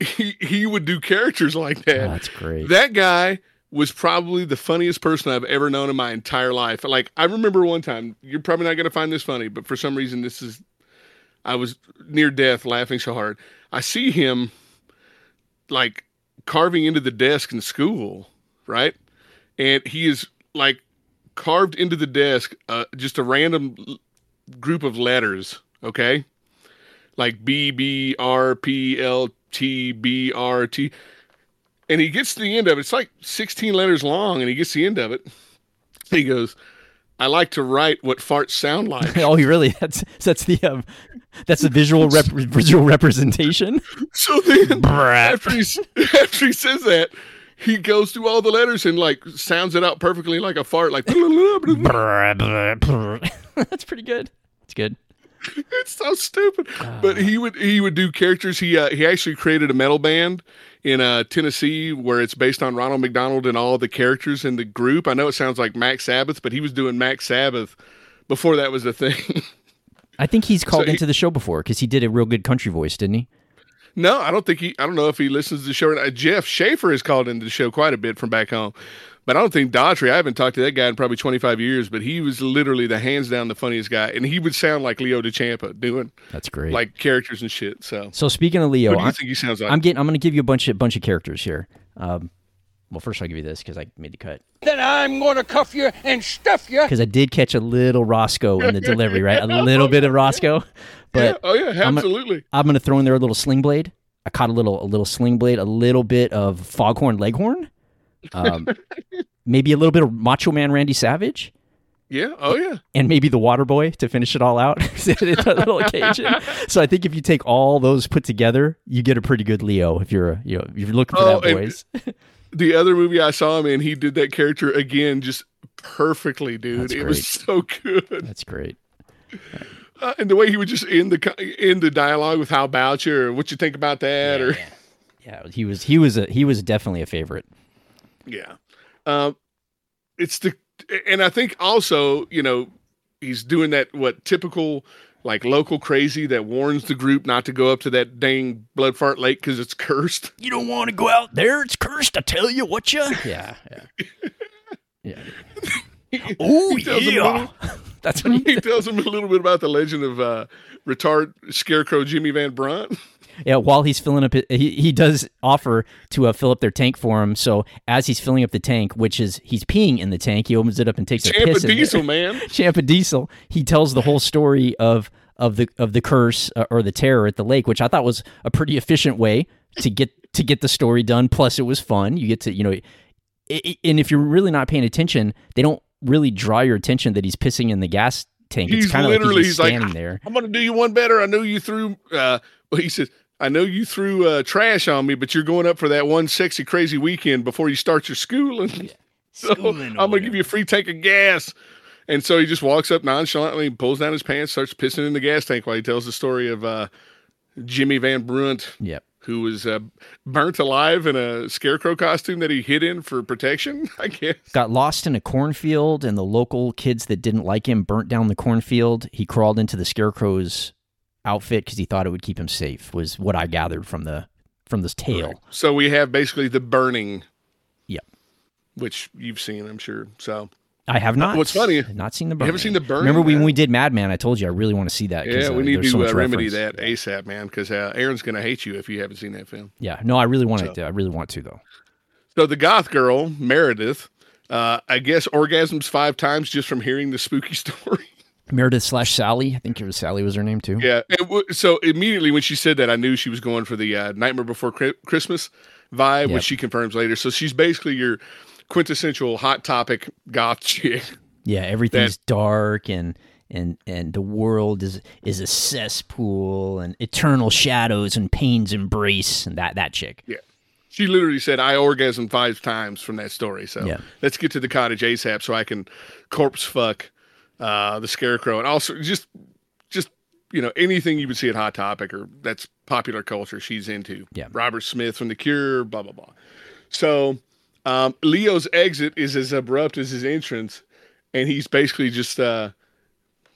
He he would do characters like that. Oh, that's great. That guy was probably the funniest person I've ever known in my entire life. Like I remember one time, you're probably not going to find this funny, but for some reason this is I was near death laughing so hard. I see him like carving into the desk in school, right? And he is like carved into the desk uh, just a random group of letters, okay? Like B B R P L T B R T and he gets to the end of it. It's like 16 letters long, and he gets to the end of it. He goes, "I like to write what farts sound like." oh, he really? That's that's the um, that's the visual rep- visual representation. so then, after he after he says that, he goes through all the letters and like sounds it out perfectly like a fart, like that's pretty good. It's good. it's so stupid. But he would he would do characters. He uh, he actually created a metal band in uh, Tennessee where it's based on Ronald McDonald and all the characters in the group. I know it sounds like Mac Sabbath, but he was doing Mac Sabbath before that was a thing. I think he's called he- into the show before because he did a real good country voice, didn't he? No, I don't think he. I don't know if he listens to the show. or not. Jeff Schaefer has called into the show quite a bit from back home, but I don't think Daughtry. I haven't talked to that guy in probably twenty five years. But he was literally the hands down the funniest guy, and he would sound like Leo DeChampa doing That's great. like characters and shit. So, so speaking of Leo, what do you I, think he sounds like? I'm getting. I'm going to give you a bunch of bunch of characters here. Um, Well, first I'll give you this because I made the cut. Then I'm gonna cuff you and stuff you. Because I did catch a little Roscoe in the delivery, right? A little bit of Roscoe. But yeah. Oh yeah, absolutely. I'm gonna throw in there a little sling blade. I caught a little a little sling blade, a little bit of foghorn leghorn, um, maybe a little bit of Macho Man Randy Savage, yeah. Oh yeah. and maybe the Water Boy to finish it all out. It's a little. So I think if you take all those put together, you get a pretty good Leo. If you're you know if you're looking for Oh, that, boys. The other movie I saw him in, he did that character again, just perfectly, dude. It was so good. That's great. Uh, and the way he would just end the co- end the dialogue with "How about you?" or "What you think about that?" or Yeah, he was he was a he was definitely a favorite. Yeah. Um, it's the, and I think also, you know, he's doing that, what typical like local crazy that warns the group not to go up to that dang blood fart lake because it's cursed. You don't want to go out there. It's cursed. I tell you what you. Yeah, yeah, yeah. Oh He tells him a yeah. That's what he he tells him a little bit about the legend of uh, retard scarecrow Jimmy Van Brunt. Yeah, while he's filling up, he he does offer to uh, fill up their tank for him. So as he's filling up the tank, which is he's peeing in the tank, he opens it up and takes a Champa piss. in there. Diesel, man. Champa Diesel. He tells the whole story of of the of the curse uh, or the terror at the lake, which I thought was a pretty efficient way to get to get the story done. Plus, it was fun. You get to you know, i i and if you're really not paying attention, they don't really draw your attention that he's pissing in the gas tank. He's it's kind of like literally he's just he's like, standing there. I'm gonna do you one better. I know you threw. Uh, well, he says, I know you threw uh, trash on me, but you're going up for that one sexy crazy weekend before you start your schooling. so I'm gonna give you a free tank of gas. And so he just walks up nonchalantly, pulls down his pants, starts pissing in the gas tank while he tells the story of uh, Jimmy Van Brunt, Yep. Who was uh, burnt alive in a scarecrow costume that he hid in for protection. I guess. got lost in a cornfield and the local kids that didn't like him burnt down the cornfield he crawled into the scarecrow's outfit because he thought it would keep him safe was what i gathered from the from this tale So we have basically the burning, Yep. which you've seen, I'm sure. So i have not What's funny, I've not seen the you burn haven't seen The Burning, remember we, when we did madman i told you i really want to see that. Yeah, uh, we need there's so to uh, remedy reference. that ASAP, man, because uh, Aaron's going to hate you if you haven't seen that film. yeah no i really want So- to i really want to though So the goth girl, Meredith, uh, I guess orgasms five times just from hearing the spooky story. meredith slash sally i think it was sally was her name too yeah. W- so immediately when she said that, I knew she was going for the uh, Nightmare Before Christmas vibe, Yep. which she confirms later. So she's basically your quintessential hot topic goth chick. Yeah, everything's dark and and and the world is is a cesspool and eternal shadows and pain's embrace and that that chick. Yeah. She literally said, I orgasmed five times from that story. So Yeah. let's get to the cottage ASAP so I can corpse fuck uh, the scarecrow. And also just, just, you know, anything you would see at Hot Topic or that's popular culture she's into. Yeah. Robert Smith from The Cure, blah, blah, blah. So um, Leo's exit is as abrupt as his entrance. And he's basically just uh,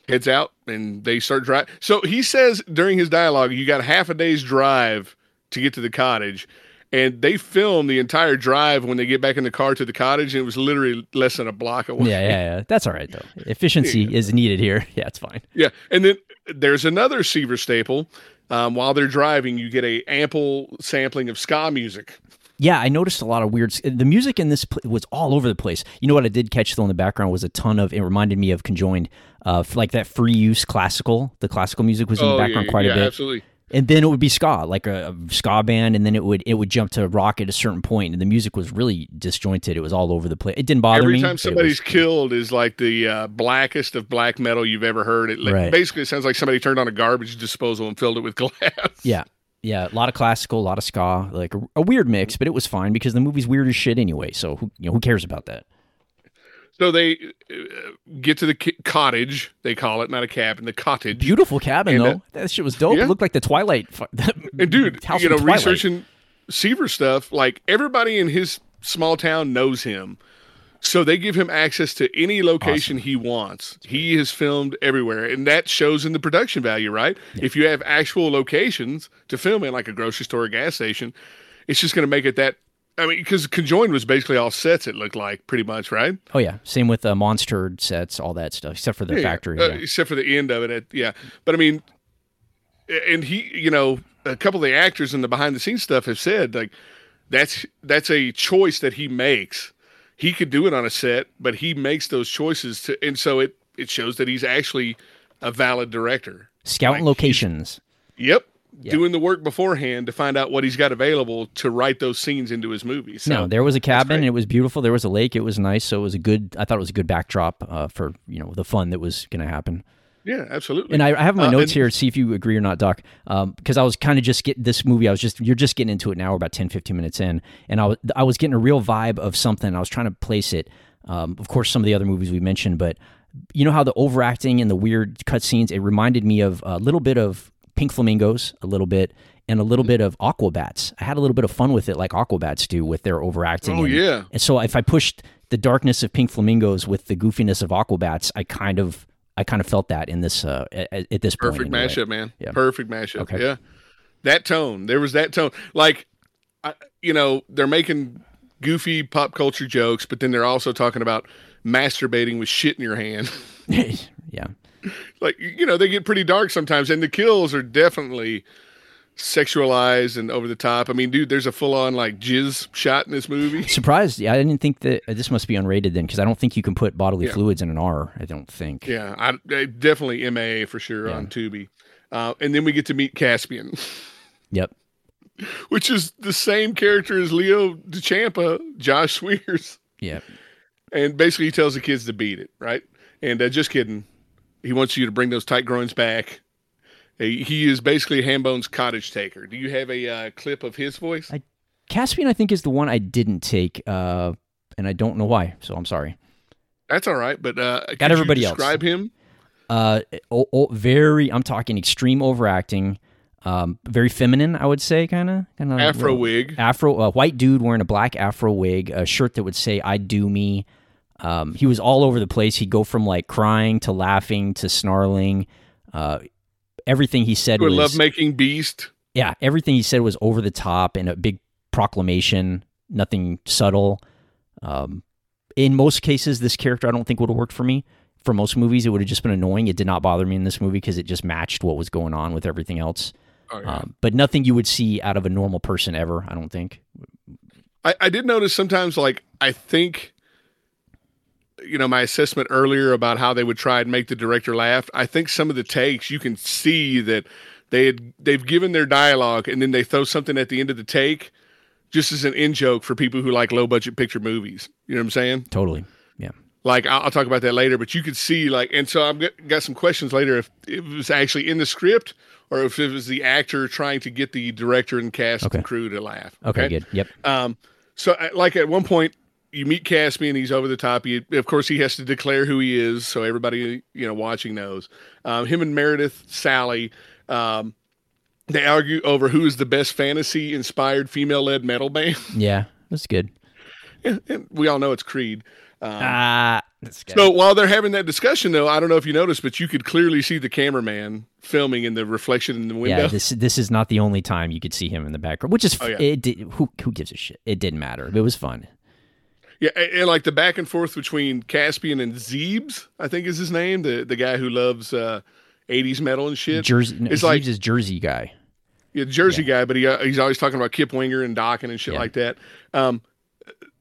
heads out and they start driving. So he says during his dialogue, you got half a day's drive to get to the cottage. And they film the entire drive when they get back in the car to the cottage, and it was literally less than a block away. Yeah, yeah, yeah. That's all right though. Efficiency is needed here. Yeah, it's fine. Yeah, and then there's another Seaver staple. Um, while they're driving, you get a ample sampling of ska music. Yeah, I noticed a lot of weird. The music in this pl- was all over the place. You know what I did catch though in the background was a ton of. It reminded me of conjoined, uh, like that free use classical. The classical music was in the Oh, background yeah, quite yeah, a bit. absolutely. and then it would be ska like a, a ska band and then it would it would jump to rock at a certain point and the music was really disjointed it was all over the place it didn't bother Every me Every time somebody's was- killed is like the uh, blackest of black metal you've ever heard. It like, Right. basically sounds like somebody turned on a garbage disposal and filled it with glass. yeah yeah a lot of classical a lot of ska like a, a weird mix but it was fine because the movie's weird as shit anyway so who, you know who cares about that So they uh, get to the ki- cottage. They call it not a cabin, the cottage. beautiful cabin And, uh, though that shit was dope yeah. it looked like the twilight And dude, you know, Twilight. researching Seaver stuff, like everybody in his small town knows him. So they give him access to any location he wants. He has filmed everywhere, and that shows in the production value, right? If you have actual locations to film in, like a grocery store or gas station, it's just going to make it that. I mean, because Conjoined was basically all sets. It looked like pretty much, right? oh yeah same with uh, monster sets all that stuff except for the Yeah, factory uh, yeah. except for the end of it. At, yeah, but I mean, and he, you know, a couple of the actors in the behind the scenes stuff have said like that's that's a choice that he makes. He could do it on a set, but he makes those choices to, and so it it shows that he's actually a valid director. Scouting Like, locations. Yep. Yeah. Doing the work beforehand to find out what he's got available to write those scenes into his movies. So, no, there was a cabin. and It was beautiful. There was a lake. It was nice. So it was a good. I thought it was a good backdrop uh, for you know the fun that was going to happen. Yeah, absolutely. And I, I have my Uh, notes and- here. See if you agree or not, Doc. Because I was kind of just get this movie. I was just you're just getting into it now. We're about 10, 15 minutes in, and I was I was getting a real vibe of something. I was trying to place it. Um, of course, some of the other movies we mentioned, but you know how the overacting and the weird cutscenes. It reminded me of a little bit of Pink Flamingos, a little bit, and a little bit of Aquabats. I had a little bit of fun with it, like Aquabats do with their overacting. Oh, and- yeah. and so if I pushed the darkness of Pink Flamingos with the goofiness of Aquabats, I kind of I kind of felt that in this uh, at, at this point. Perfect anyway. mashup, man. Yeah. Perfect mashup. Okay. Yeah. That tone. There was that tone. Like, I, you know, they're making goofy pop culture jokes, but then they're also talking about masturbating with shit in your hand. yeah. like, you know, they get pretty dark sometimes, and the kills are definitely sexualized and over the top. I mean, dude, there's a full on like jizz shot in this movie. Surprised. Yeah, I didn't think that uh, this must be unrated then because I don't think you can put bodily Yeah. fluids in an R. I don't think. Yeah, I, I definitely MA for sure on Tubi. Uh, and then we get to meet Caspian. Yep. which is the same character as Leo DeChampa, Josh Swears. Yep. And basically, he tells the kids to beat it, right? And uh, just kidding. He wants you to bring those tight groins back. He, he is basically Hambone's cottage taker. Do you have a uh, clip of his voice? I- Caspian, I think, is the one I didn't take, uh, and I don't know why. So I'm sorry. That's all right, but uh, Got you everybody else. describe him. Uh, oh, oh, very. I'm talking extreme overacting. Um, very feminine, I would say, kind of, kind of Afro wig. afro a white dude wearing a black afro wig a shirt that would say i do me um, he was all over the place he'd go from like crying to laughing to snarling uh, everything he said was lovemaking beast. yeah everything he said was over the top and a big proclamation nothing subtle. Um, in most cases this character i don't think would have worked for me. For most movies it would have just been annoying. It did not bother me in this movie because it just matched what was going on with everything else. Oh, yeah. um, but nothing you would see out of a normal person ever i don't think. I, I did notice sometimes, like, I think, you know, my assessment earlier about how they would try and make the director laugh. I think some of the takes you can see that they had they've given their dialogue and then they throw something at the end of the take just as an in joke for people who like low budget picture movies. You know what I'm saying? totally yeah Like I'll, I'll talk about that later, but you could see like, and so I've got, got some questions later if it was actually in the script or if it was the actor trying to get the director and cast Okay. and crew to laugh. okay. good yep Um, so uh, like at one point you meet Caspian, he's over the top. He, of course, he has to declare who he is, so everybody you know watching knows. Um, him and Meredith, Sally, um, they argue over who is the best fantasy inspired female led metal band. Yeah, that's good. and we all know it's Creed. Um, Ah, so while they're having that discussion, though, I don't know if you noticed, but you could clearly see the cameraman filming in the reflection in the window. yeah, this this is not the only time you could see him in the background, which is Oh, yeah. it. Did, who who gives a shit? It didn't matter. It was fun. Yeah, and, like the back and forth between Caspian and Zeebs, I think is his name, the the guy who loves uh, '80s metal and shit. Jersey, no, it's Zeebs like is Jersey guy. yeah, Jersey guy, but he uh, he's always talking about Kip Winger and Dokken and shit Yeah. like that. Um,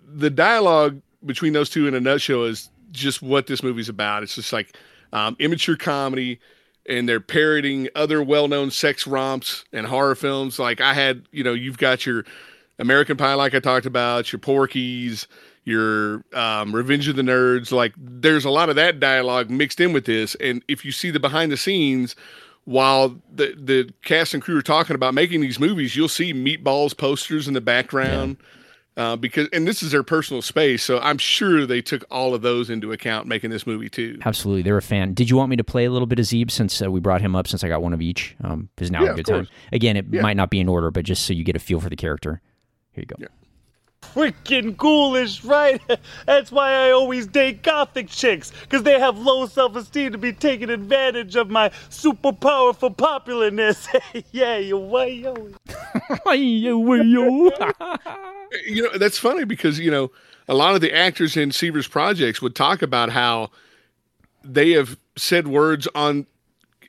the dialogue between those two in a nutshell is just what this movie's about. It's just like um, immature comedy, and they're parroting other well-known sex romps and horror films. Like I had, you know, you've got your American Pie, like I talked about, your Porky's, your um, Revenge of the Nerds. Like there's a lot of that dialogue mixed in with this, and if you see the behind the scenes. While the the cast and crew are talking about making these movies, you'll see meatballs posters in the background uh, because and this is their personal space, so I'm sure they took all of those into account making this movie too. Absolutely, they're a fan. Did you want me to play a little bit of Zeeb since uh, we brought him up? Since I got one of each, um, is now Yeah, a good time. Again, it Yeah. might not be in order, but just so you get a feel for the character. Here you go. Yeah. freaking ghoulish, right? That's why I always date gothic chicks, because they have low self esteem to be taking advantage of my super powerful popularness. yeah, you way, yo. You know that's funny because you know a lot of the actors in Seaver's projects would talk about how they have said words on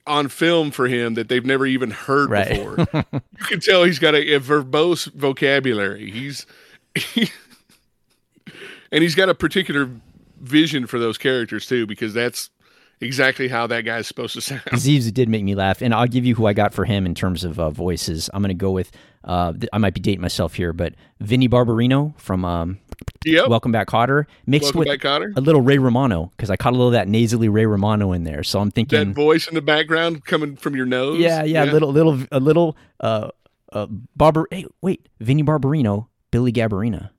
on film for him that they've never even heard Right. before. you can tell he's got a, a verbose vocabulary. He's and he's got a particular vision for those characters too, because that's exactly how that guy's supposed to sound. Zeeves did make me laugh, and I'll give you who I got for him in terms of uh, voices. I'm going to go with. Uh, th- I might be dating myself here, but Vinny Barbarino from um, Yep. Welcome Back, Kotter, mixed Welcome with Kotter. a little Ray Romano because I caught a little of that nasally Ray Romano in there. So I'm thinking That voice in the background coming from your nose. yeah, yeah, a little, little, a little. Uh, uh, Barber. Hey, wait, Vinny Barbarino, Billy Garberina.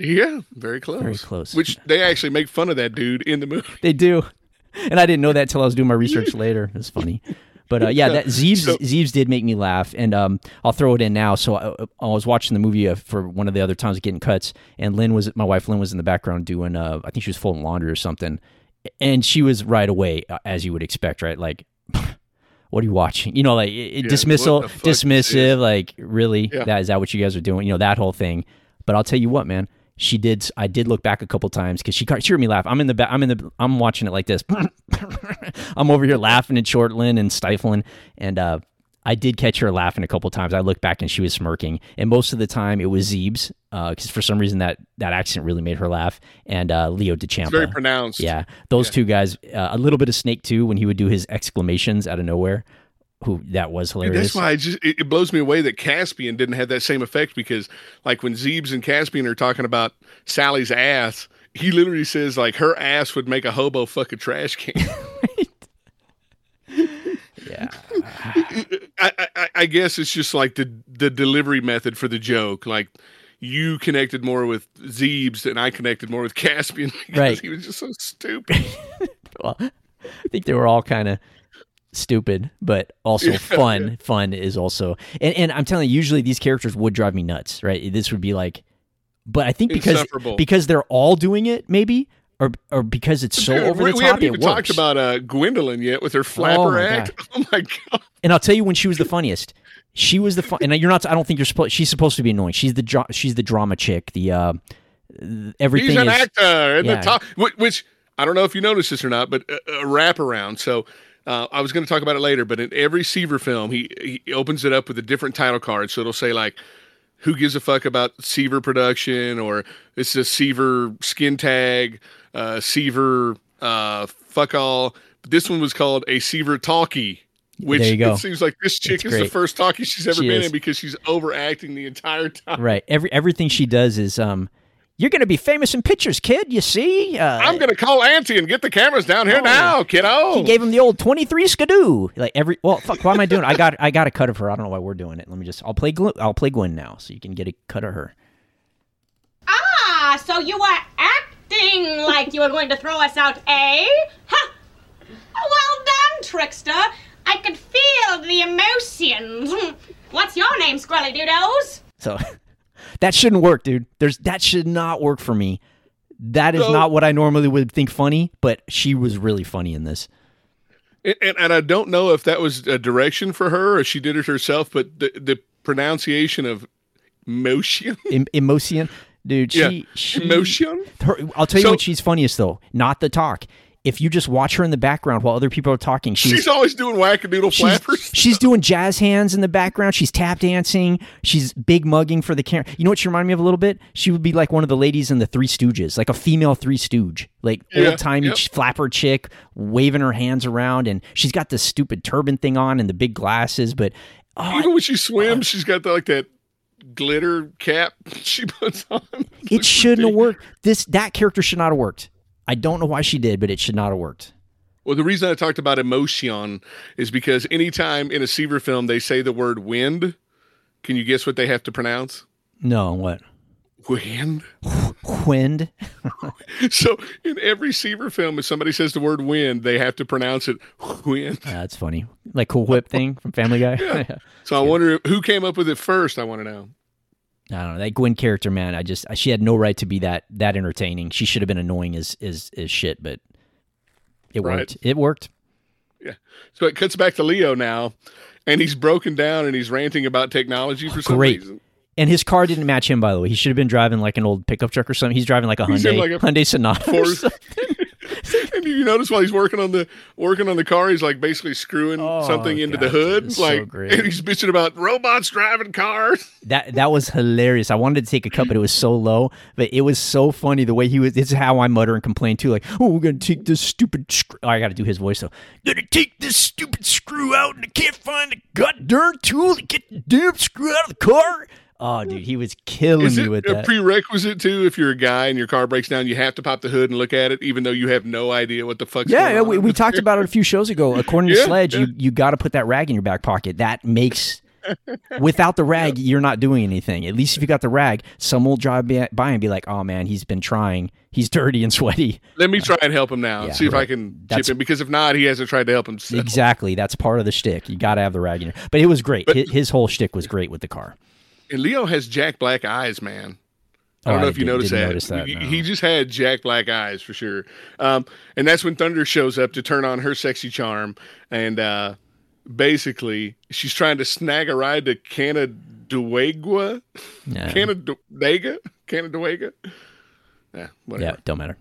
Yeah, very close. Very close. Which they actually make fun of that dude in the movie. They do, and I didn't know that till I was doing my research later. It's funny, but uh, yeah, that Zeeves So- Zeeves did make me laugh, and um, I'll throw it in now. So I, I was watching the movie uh, for one of the other times getting cuts, and Lynn was my wife. Lynn was in the background doing, uh, I think she was folding laundry or something, and she was right away, uh, as you would expect, right? Like, what are you watching? You know, like it, Yeah, dismissal, is dismissive. Like, really, Yeah. that is that what you guys are doing? You know, that whole thing. But I'll tell you what, man. She did. I did look back a couple times because she she heard me laugh. I'm in the back. I'm in the. I'm watching it like this. I'm over here laughing and chortling and stifling, and uh, I did catch her laughing a couple times. I looked back and she was smirking, and most of the time it was Zeebs because for some reason that that accent really made her laugh, and uh, Leo DeChampa. It's very pronounced. Yeah, those two guys. Uh, a little bit of Snake too when he would do his exclamations out of nowhere. Who that was Dude, hilarious. that's why I just it, it blows me away that Caspian didn't have that same effect because like when Zeebs and Caspian are talking about Sally's ass, he literally says like her ass would make a hobo fuck a trash can. yeah, I, I I guess it's just like the the delivery method for the joke. Like you connected more with Zeebs than I connected more with Caspian because Right. he was just so stupid. well, I think they were all kind of stupid, but also fun. Fun is also, and, and I'm telling you, usually these characters would drive me nuts, right? This would be like, but I think because because they're all doing it, maybe, or or because it's so Dude, over the we top, haven't it even works. talked about uh, Gwendolyn yet with her flapper my act. Oh my god! and I'll tell you when she was the funniest. She was the fun, and you're not. I don't think you're supposed. She's supposed to be annoying. She's the she's the drama chick. The uh, everything He's an is actor in yeah. the top, which, which I don't know if you noticed this or not, but a, a wraparound. So uh, I was going to talk about it later, but in every Seaver film, he he opens it up with a different title card. So it'll say like, "Who gives a fuck about Seaver production?" or "It's a Seaver skin tag," uh, "Seaver uh, fuck all." This one was called a Seaver talkie. Which There you go. it seems like this chick It's is the first talkie she's ever She been is. in because she's overacting the entire time. right. Every everything she does is um, you're gonna be famous in pictures, kid. You see, uh, I'm gonna call Auntie and get the cameras down here Oh. now, kiddo. He gave him the old 23 skidoo. Like every well, fuck. Why am I doing? I got I got a cut of her. I don't know why we're doing it. Let me just. I'll play. Gl- I'll play Gwen now, so you can get a cut of her. Ah, so you were acting like you were going to throw us out, eh? Ha! Well done, trickster. I could feel the emotions. What's your name, Squelly Doodles? So that shouldn't work, dude. There's that should not work for me. That is No. not what I normally would think funny, but she was really funny in this. And, and, and I don't know if that was a direction for her or she did it herself, but the, the pronunciation of motion, Em- emotion, dude. She, yeah, she emotion. her, I'll tell you So- what she's funniest though. Not the talk. If you just watch her in the background while other people are talking, she's She's always doing wackadoodle She's, flappers. she's doing jazz hands in the background. She's tap dancing. She's big mugging for the camera. You know what she reminded me of a little bit? She would be like one of the ladies in the Three Stooges, like a female Three Stooge, like Yeah, old timey yep. flapper chick, waving her hands around, and she's got this stupid turban thing on and the big glasses. But oh, Even when she swims, uh, she's got the, like that glitter cap she puts on. it shouldn't have worked. This that character should not have worked. I don't know why she did, but it should not have worked. Well, the reason I talked about emotion is because anytime in a Seaver film they say the word wind, can you guess what they have to pronounce? No, what? Wind. Wind. So in every Seaver film, if somebody says the word wind, they have to pronounce it wind. That's funny. Like Cool Whip thing from Family Guy. Yeah. So I wonder who came up with it first. I want to know. I don't know that Gwen character, man. I just she had no right to be that that entertaining. She should have been annoying as as as shit, but it Right. worked. It worked. Yeah. So it cuts back to Leo now, and he's broken down and he's ranting about technology for some Great. reason. And his car didn't match him, by the way. He should have been driving like an old pickup truck or something. He's driving like a Hyundai like a Hyundai Sonata. or Ford. and you notice while he's working on the working on the car, he's like basically screwing Oh, something into the God, hood, it's so like, great. and he's bitching about robots driving cars. That that was hilarious. I wanted to take a cut, but it was so low. But it was so funny the way he was. This is how I mutter and complain too. Like, oh, we're gonna take this stupid. Screw. Oh, I got to do his voice though. Gonna take this stupid screw out, and I can't find the goddamn tool to get the damn screw out of the car. Oh, dude, he was killing Is me it with a that. prerequisite too? If you're a guy and your car breaks down, you have to pop the hood and look at it, even though you have no idea what the fuck's yeah, going yeah, on. we, we talked about it a few shows ago. According to Yeah, Sledge, yeah. you you got to put that rag in your back pocket. That makes without the rag, you're not doing anything. At least if you got the rag, someone will drive by and be like, "Oh man, he's been trying. He's dirty and sweaty." Let me try and help him now. Yeah, and see if I can That's- chip him. Because if not, he hasn't tried to help himself. Exactly. That's part of the shtick. You got to have the rag in there. But it was great. his, his whole shtick was great with the car. And Leo has Jack Black eyes, man. I Oh, don't know I if you did- noticed that. notice that, he, no. he just had Jack Black eyes for sure. Um, and that's when Thunder shows up to turn on her sexy charm. And uh, basically, she's trying to snag a ride to Canandaigua. Yeah. Canadaga? Canadaga? Yeah, whatever. Yeah, don't matter.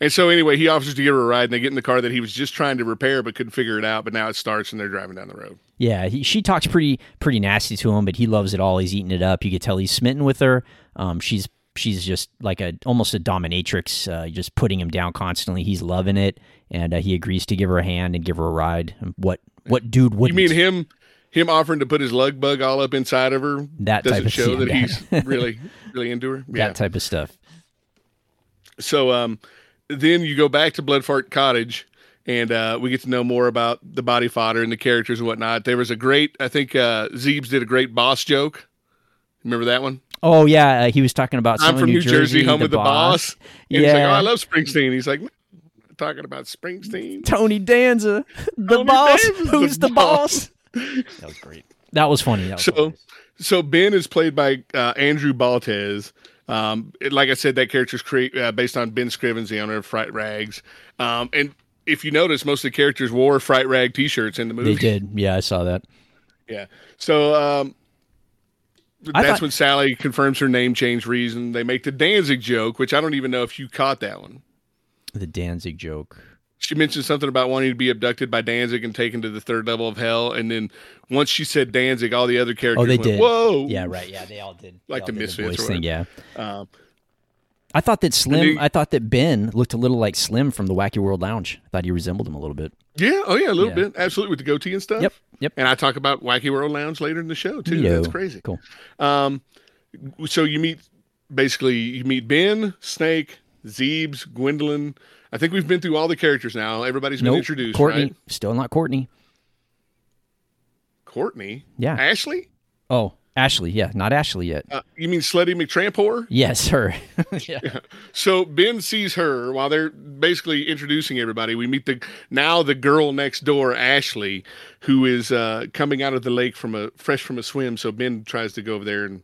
And so anyway, he offers to give her a ride, and they get in the car that he was just trying to repair but couldn't figure it out. But now it starts, and they're driving down the road. Yeah, he, she talks pretty pretty nasty to him, but he loves it all. He's eating it up. You could tell he's smitten with her. Um, she's she's just like a almost a dominatrix, uh, just putting him down constantly. He's loving it, and uh, he agrees to give her a hand and give her a ride. What what dude You wouldn't? mean him? Him offering to put his lug bug all up inside of her That doesn't type of show that he's really, really into her. Yeah. that type of stuff. So um, then you go back to Bloodfart Cottage, and uh, we get to know more about the body fodder and the characters and whatnot. There was a great, I think uh, Zeebs did a great boss joke. Remember that one? Oh yeah, uh, he was talking about. I'm from in New Jersey, home the with the boss. And he's like, Yeah. oh, I love Springsteen. He's like, talking about Springsteen. Tony Danza, the Tony boss. Danza's Who's the the boss? that was great. That was funny. That was So, hilarious. so Ben is played by uh, Andrew Baltez. Um, it- like I said, that character's cre- uh, based on Ben Scrivens, the owner of Fright Rags. Um, and if you notice, most of the characters wore Fright Rag T-shirts in the movie. they did. Yeah, I saw that. Yeah. So um, that's thought- when Sally confirms her name change reason. They make the Danzig joke, which I don't even know if you caught that one. The Danzig joke. She mentioned something about wanting to be abducted by Danzig and taken to the third level of hell. And then once she said Danzig, all the other characters Oh, they went, did. Whoa. Yeah, right. Yeah, they all did. Like They the all did Misfits or thing. Yeah. Um, I thought that Slim. they- I thought that Ben looked a little like Slim from the Wacky World Lounge. I thought he resembled him a little bit. yeah. Oh, yeah. A little Yeah. bit. Absolutely. With the goatee and stuff. Yep. Yep. And I talk about Wacky World Lounge later in the show, too. Neato. That's crazy. Cool. Um, so you meet basically you meet Ben, Snake, Zeebs, Gwendolyn. I think we've been through all the characters now. Everybody's been Nope. introduced. Courtney. right? Still not Courtney. Courtney. Yeah. Ashley. Oh, Ashley. Yeah, not Ashley yet. Uh, you mean Slutty McTramp Yes, her. yeah. So Ben sees her while they're basically introducing everybody. We meet the now the girl next door, Ashley, who is uh, coming out of the lake from a fresh from a swim. So Ben tries to go over there and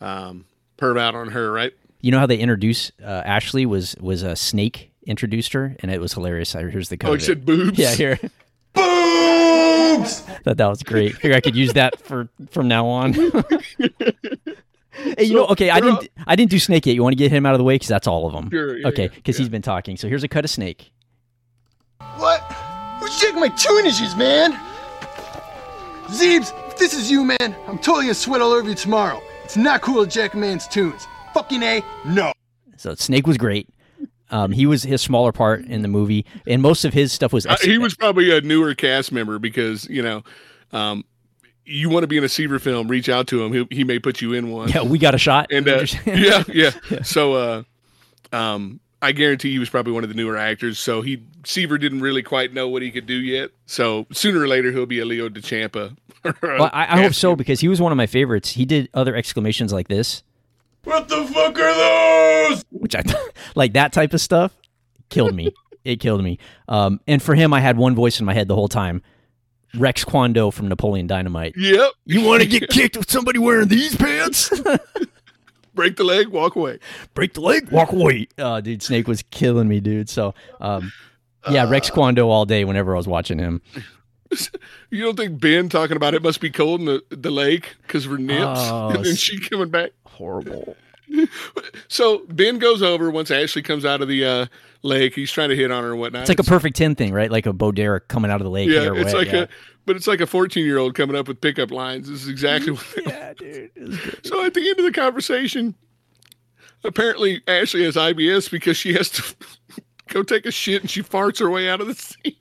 um, perv out on her, right? You know how they introduce uh, Ashley was was a snake introduced her, and it was hilarious. I- Here's the code. Oh, he said boobs. Yeah, here. Boobs. Thought that was great. Figure I could use that for from now on. hey, you know, okay, I didn't I didn't do snake yet. You want to get him out of the way because that's all of them. Sure, yeah, okay, yeah, because he's been talking. So here's a cut of snake. What? Who's taking my tunages, man? Zeebs, if this is you, man, I'm totally gonna sweat all over you tomorrow. It's not cool to jack a man's tunes. Fucking A, no. So Snake was great. Um, he was his smaller part in the movie, and most of his stuff was. Uh, he was probably a newer cast member because you know, um, you want to be in a Seaver film, reach out to him. He, he may put you in one. Yeah, we got a shot. and uh, yeah, yeah, So, uh, um, I guarantee he was probably one of the newer actors. So he Seaver didn't really quite know what he could do yet. So sooner or later he'll be a Leo DeChampa. Well, I, I hope so because he was one of my favorites. He did other exclamations like this, What the fuck are those? which I like that type of stuff. Killed me. it killed me. Um, and for him, I had one voice in my head the whole time. Rex Kwon Do from Napoleon Dynamite. Yep. You want to get kicked with somebody wearing these pants? Break the leg, walk away. Break the leg, walk away. Oh, dude, Snake was killing me, dude. So, um, yeah, Rex Kwon Do all day whenever I was watching him. You don't think Ben talking about it must be cold in the, the lake because of her nips, Oh, and then she coming back? Horrible. So Ben goes over once Ashley comes out of the uh, lake. He's trying to hit on her and whatnot. It's like a perfect 10 thing, right? Like a Bo Derek coming out of the lake. yeah, hair it's wet, like yeah. a, but it's like a 14 year old coming up with pickup lines. This is exactly what. They Yeah, dude. it was good. So at the end of the conversation, apparently Ashley has IBS because she has to go take a shit and she farts her way out of the scene.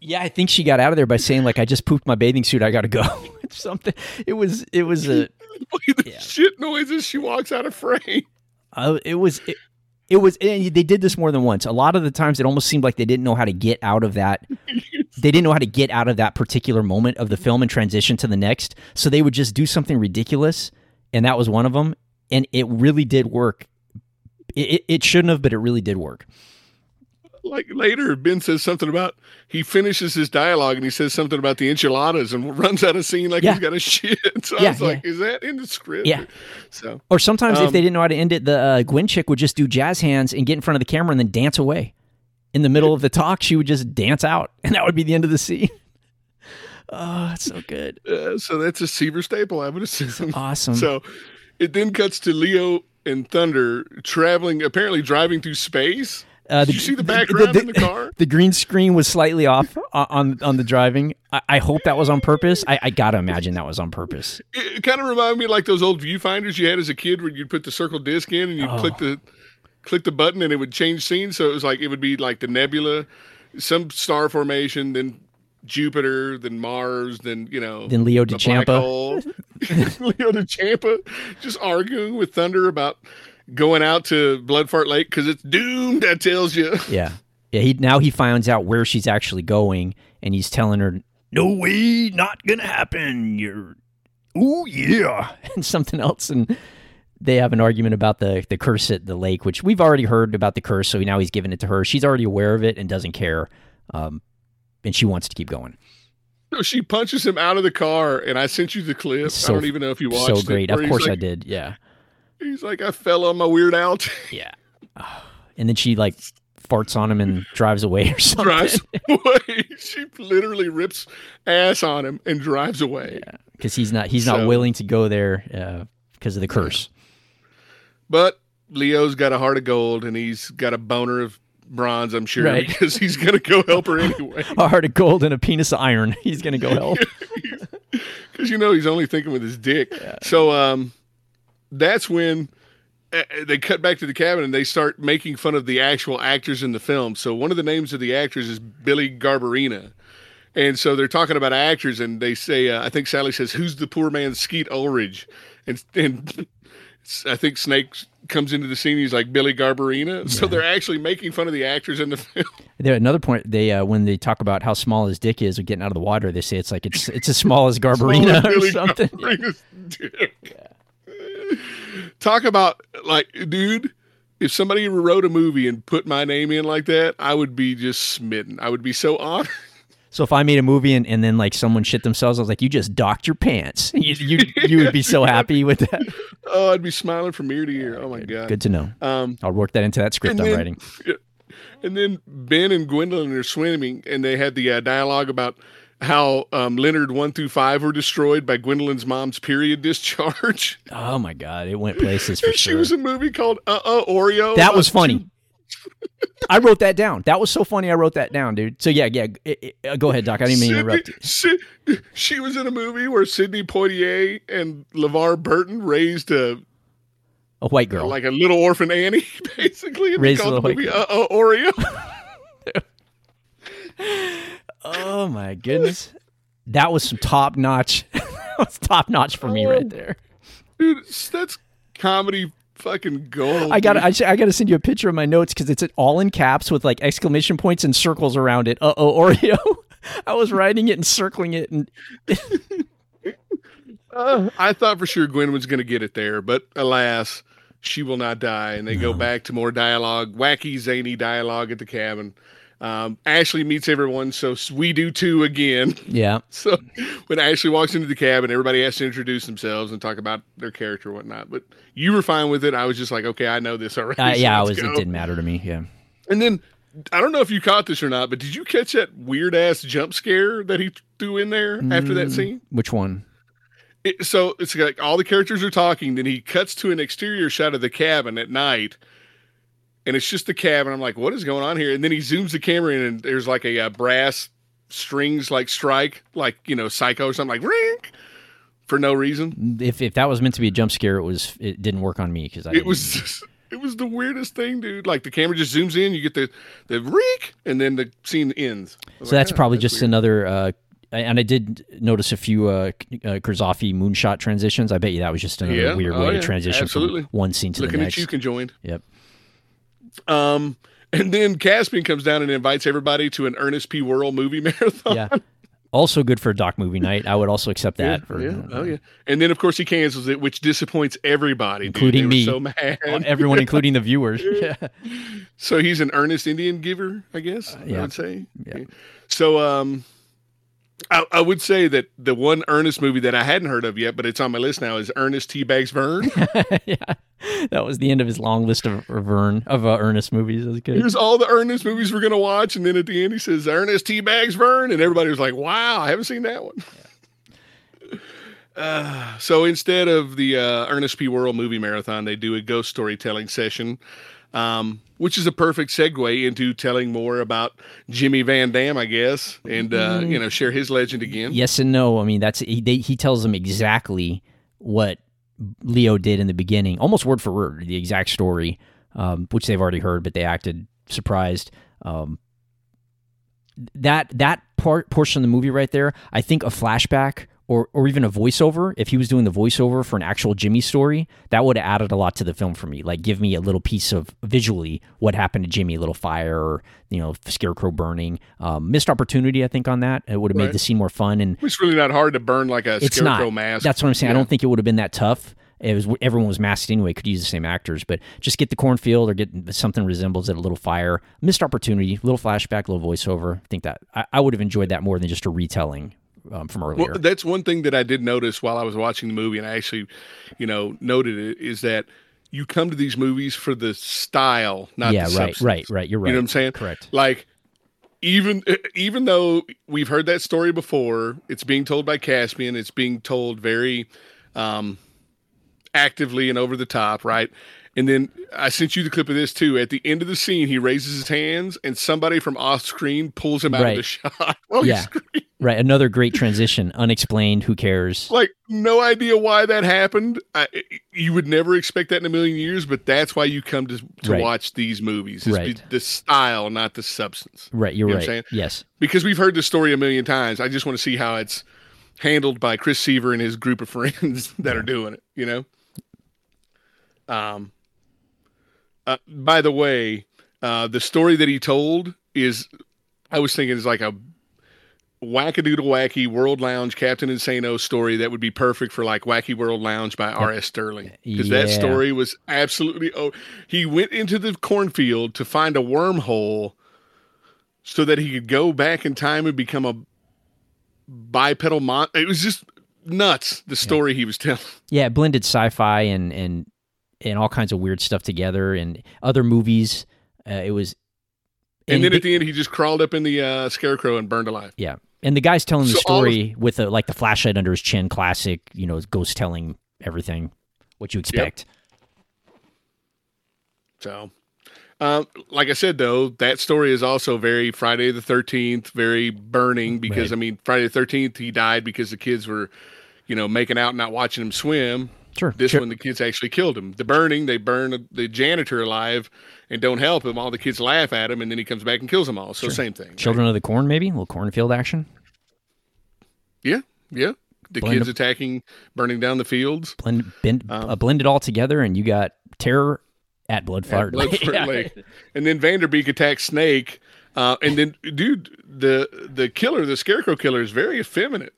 Yeah, I think she got out of there by saying like, "I just pooped my bathing suit. I got to go." Something. It was. It was a. the shit noises she walks out of frame. Uh, it was. It, it was. And they did this more than once. A lot of the times, it almost seemed like they didn't know how to get out of that. They didn't know how to get out of that particular moment of the film and transition to the next. So they would just do something ridiculous, and that was one of them. And it really did work. It, it shouldn't have, but it really did work. Like later, Ben says something about he finishes his dialogue and he says something about the enchiladas and runs out of scene like Yeah. he's got a shit. So Yeah, I was like, is that in the script? Yeah. So Or sometimes if Um, they didn't know how to end it, the uh, Gwen chick would just do jazz hands and get in front of the camera and then dance away. In the middle of the talk, she would just dance out, and that would be the end of the scene. Oh, it's so good. uh, so that's a Seaver staple, I would assume. Awesome. So it then cuts to Leo and Thunder traveling, apparently driving through space. Uh, Did you see the background in the car? The green screen was slightly off on on, the driving. I, I hope that was on purpose. I, I gotta imagine that was on purpose. It, kind of reminded me of like those old viewfinders you had as a kid where you'd put the circle disc in and you'd Oh. click the click the button and it would change scenes. So it was like it would be like the nebula, some star formation, then Jupiter, then Mars, then you know Then Leo DeChampa. Leo DeChampa just arguing with Thunder about going out to Bloodfart Lake because it's doomed. That tells you. Yeah, yeah. He now he finds out where she's actually going, and he's telling her, "No way, not gonna happen." You're, oh yeah, and something else, and they have an argument about the the curse at the lake, which we've already heard about the curse. So now he's giving it to her. She's already aware of it and doesn't care, um, and she wants to keep going. So she punches him out of the car, and I sent you the clip. So- I don't even know if you watched it. so great. where Of course I did. Yeah, He's like, I fell on my weird out. yeah. And then she like farts on him and drives away or something. drives away. She literally rips ass on him and drives away. Yeah, because he's not he's not So- willing to go there because of the curse. But Leo's got a heart of gold and he's got a boner of bronze, I'm sure, Right. because he's going to go help her anyway. A heart of gold and a penis of iron. He's gonna go help. Because, you know, he's only thinking with his dick. So um, that's when uh, they cut back to the cabin and they start making fun of the actual actors in the film. So one of the names of the actors is Billy Garberina. And so they're talking about actors, and they say, uh, I think Sally says, "Who's the poor man, Skeet Ulrich?" And and I think Snake comes into the scene. He's like Billy Garberina. So they're actually making fun of the actors in the film. There, another point they uh, when they talk about how small his dick is getting out of the water, they say it's like it's it's as small as Garberina or something. Garberina's dick. Talk about like, dude. If somebody wrote a movie and put my name in like that, I would be just smitten. I would be so honored. So if I made a movie and, and then like someone shit themselves, I was like, you just docked your pants. You you, you would be so happy with that. Oh, I'd be smiling from ear to ear. Oh my god. Good to know. Um, I'll work that into that script I'm then- writing. And then Ben and Gwendolyn are swimming, and they had the uh, dialogue about how um, Leonard one through five were destroyed by Gwendolyn's mom's period discharge. Oh my god, it went places for she sure. was a movie called Uh Uh Oreo. That was funny. I wrote that down. That was so funny. I wrote that down, dude. So yeah, yeah. it- it- uh, go ahead, Doc. I didn't mean to interrupt. you. Sydney- she was in a movie where Sidney Poitier and LeVar Burton raised a A white girl. like a little orphan Annie, basically. And Raised a the movie Uh Uh Oreo. Oh my goodness, that was some top notch. that was top notch for me right there. Dude, that's comedy fucking gold. I got I, I got to send you a picture of my notes because it's all in caps with like exclamation points and circles around it. Uh oh, Oreo. I was writing it and circling it, and Uh, I thought for sure Gwen was going to get it there, but alas, she will not die. And they go back to more dialogue, wacky, zany dialogue at the cabin. Um, Ashley meets everyone, so we do too again. yeah, So when Ashley walks into the cabin, everybody has to introduce themselves and talk about their character and whatnot. But you were fine with it. I was just like, okay, I know this already. uh, so yeah. I was. go. It didn't matter to me. Yeah. And then I don't know if you caught this or not, but did you catch that weird ass jump scare that he threw in there after that Mm. scene? Which one? it, so it's like all the characters are talking. Then he cuts to an exterior shot of the cabin at night, and it's just the cab, and I'm like, what is going on here? And then he zooms the camera in, and there's like a, uh brass strings like strike, like you know, Psycho or something like ring for no reason. If if that was meant to be a jump scare, it was it didn't work on me because I It was just, it was the weirdest thing, dude. Like the camera just zooms in, you get the the reek, and then the scene ends. So like, that's "Oh, probably just weird." another. Uh, and I did notice a few uh, uh, Kurzoffy moonshot transitions. I bet you that was just another Yeah. weird Oh, way yeah. to transition Absolutely. from one scene to looking the at next. you conjoined. Yep. Um, and then Caspian comes down and invites everybody to an Ernest P. Worrell movie marathon. Yeah. Also good for a doc movie night. I would also accept Yeah, that. for, yeah, oh yeah, and then of course he cancels it, which disappoints everybody. Including me. So mad. Everyone, including the viewers. yeah. So he's an earnest Indian giver, I guess. I yeah. would say. Yeah. So um, I, I would say that the one Ernest movie that I hadn't heard of yet, but it's on my list now, is Ernest T. Bags Vern. yeah. That was the end of his long list of Vern of uh, Ernest movies. That was good. Here's all the Ernest movies we're gonna watch, and then at the end he says Ernest T. Bags Vern, and everybody was like, "Wow, I haven't seen that one." Uh, so instead of the uh, Ernest P. Worrell movie marathon, they do a ghost storytelling session, um, which is a perfect segue into telling more about Jimmy Van Dam, I guess, and uh, you know share his legend again. Yes and no. I mean, that's he. They, he tells them exactly what Leo did in the beginning, almost word for word, the exact story, um, which they've already heard, but they acted surprised. Um, that that part portion of the movie right there, I think a flashback or or even a voiceover, if he was doing the voiceover for an actual Jimmy story, that would have added a lot to the film for me. Like give me a little piece of visually what happened to Jimmy, a little fire, or you know, scarecrow burning. Um, missed opportunity, I think, on that. It would have made the scene more fun and It's really not hard to burn like a it's scarecrow not. mask. That's what I'm saying. I don't think it would have been that tough. It was everyone was masked anyway. Could use the same actors, but just get the cornfield or get something resembles it a little fire. Missed opportunity, little flashback, little voiceover. I think that I, I would have enjoyed that more than just a retelling um, from earlier. Well, that's one thing that I did notice while I was watching the movie, and I actually, you know, noted it is that you come to these movies for the style, not yeah, the right, substance. right, right. You're right. You know what I'm saying? Correct. Like, even even though we've heard that story before, it's being told by Caspian. It's being told very um, actively and over the top, right? And then I sent you the clip of this too. At the end of the scene, he raises his hands, and somebody from off screen pulls him out Right. of the shot. while Yeah. he's screaming. Right. Another great transition. Unexplained. Who cares? like no idea why that happened. I, you would never expect that in a million years, but that's why you come to to Right. watch these movies. It's Right. the, the style, not the substance. Right. You're You know right. what I'm saying? Yes. Because we've heard this story a million times. I just want to see how it's handled by Chris Seaver and his group of friends that are doing it. You know. Um. Uh, by the way, uh, the story that he told is, I was thinking is like a wackadoodle wacky World Lounge Captain Insano story that would be perfect for like Wacky World Lounge by R.S. Sterling because that story was absolutely oh he went into the cornfield to find a wormhole so that he could go back in time and become a bipedal mon it was just nuts the story he was telling Yeah. Blended sci-fi and and and all kinds of weird stuff together and other movies. Uh, it was. and, then the- at the end he just crawled up in the uh, scarecrow and burned alive Yeah. And the guy's telling the So of- story with a, like the flashlight under his chin, classic, you know, ghost telling everything, what you expect. So, um, like I said, though, that story is also very Friday the 13th, very burning because, Right. I mean, Friday the 13th, he died because the kids were, you know, making out not watching him swim. Sure. This sure. one, the kids actually killed him. The burning, they burn the janitor alive and don't help him. All the kids laugh at him, and then he comes back and kills them all. So, same thing. right? Children of the Corn, maybe? A little cornfield action? Yeah. Yeah. The Blend kids of- attacking, burning down the fields. Blend, blend, Um, uh, blend it all together, and you got terror at Blood Fire Blood Lake. Yeah. Lake. And then Vanderbeek attacks Snake. Uh, and then, dude, the the killer, the scarecrow killer, is very effeminate.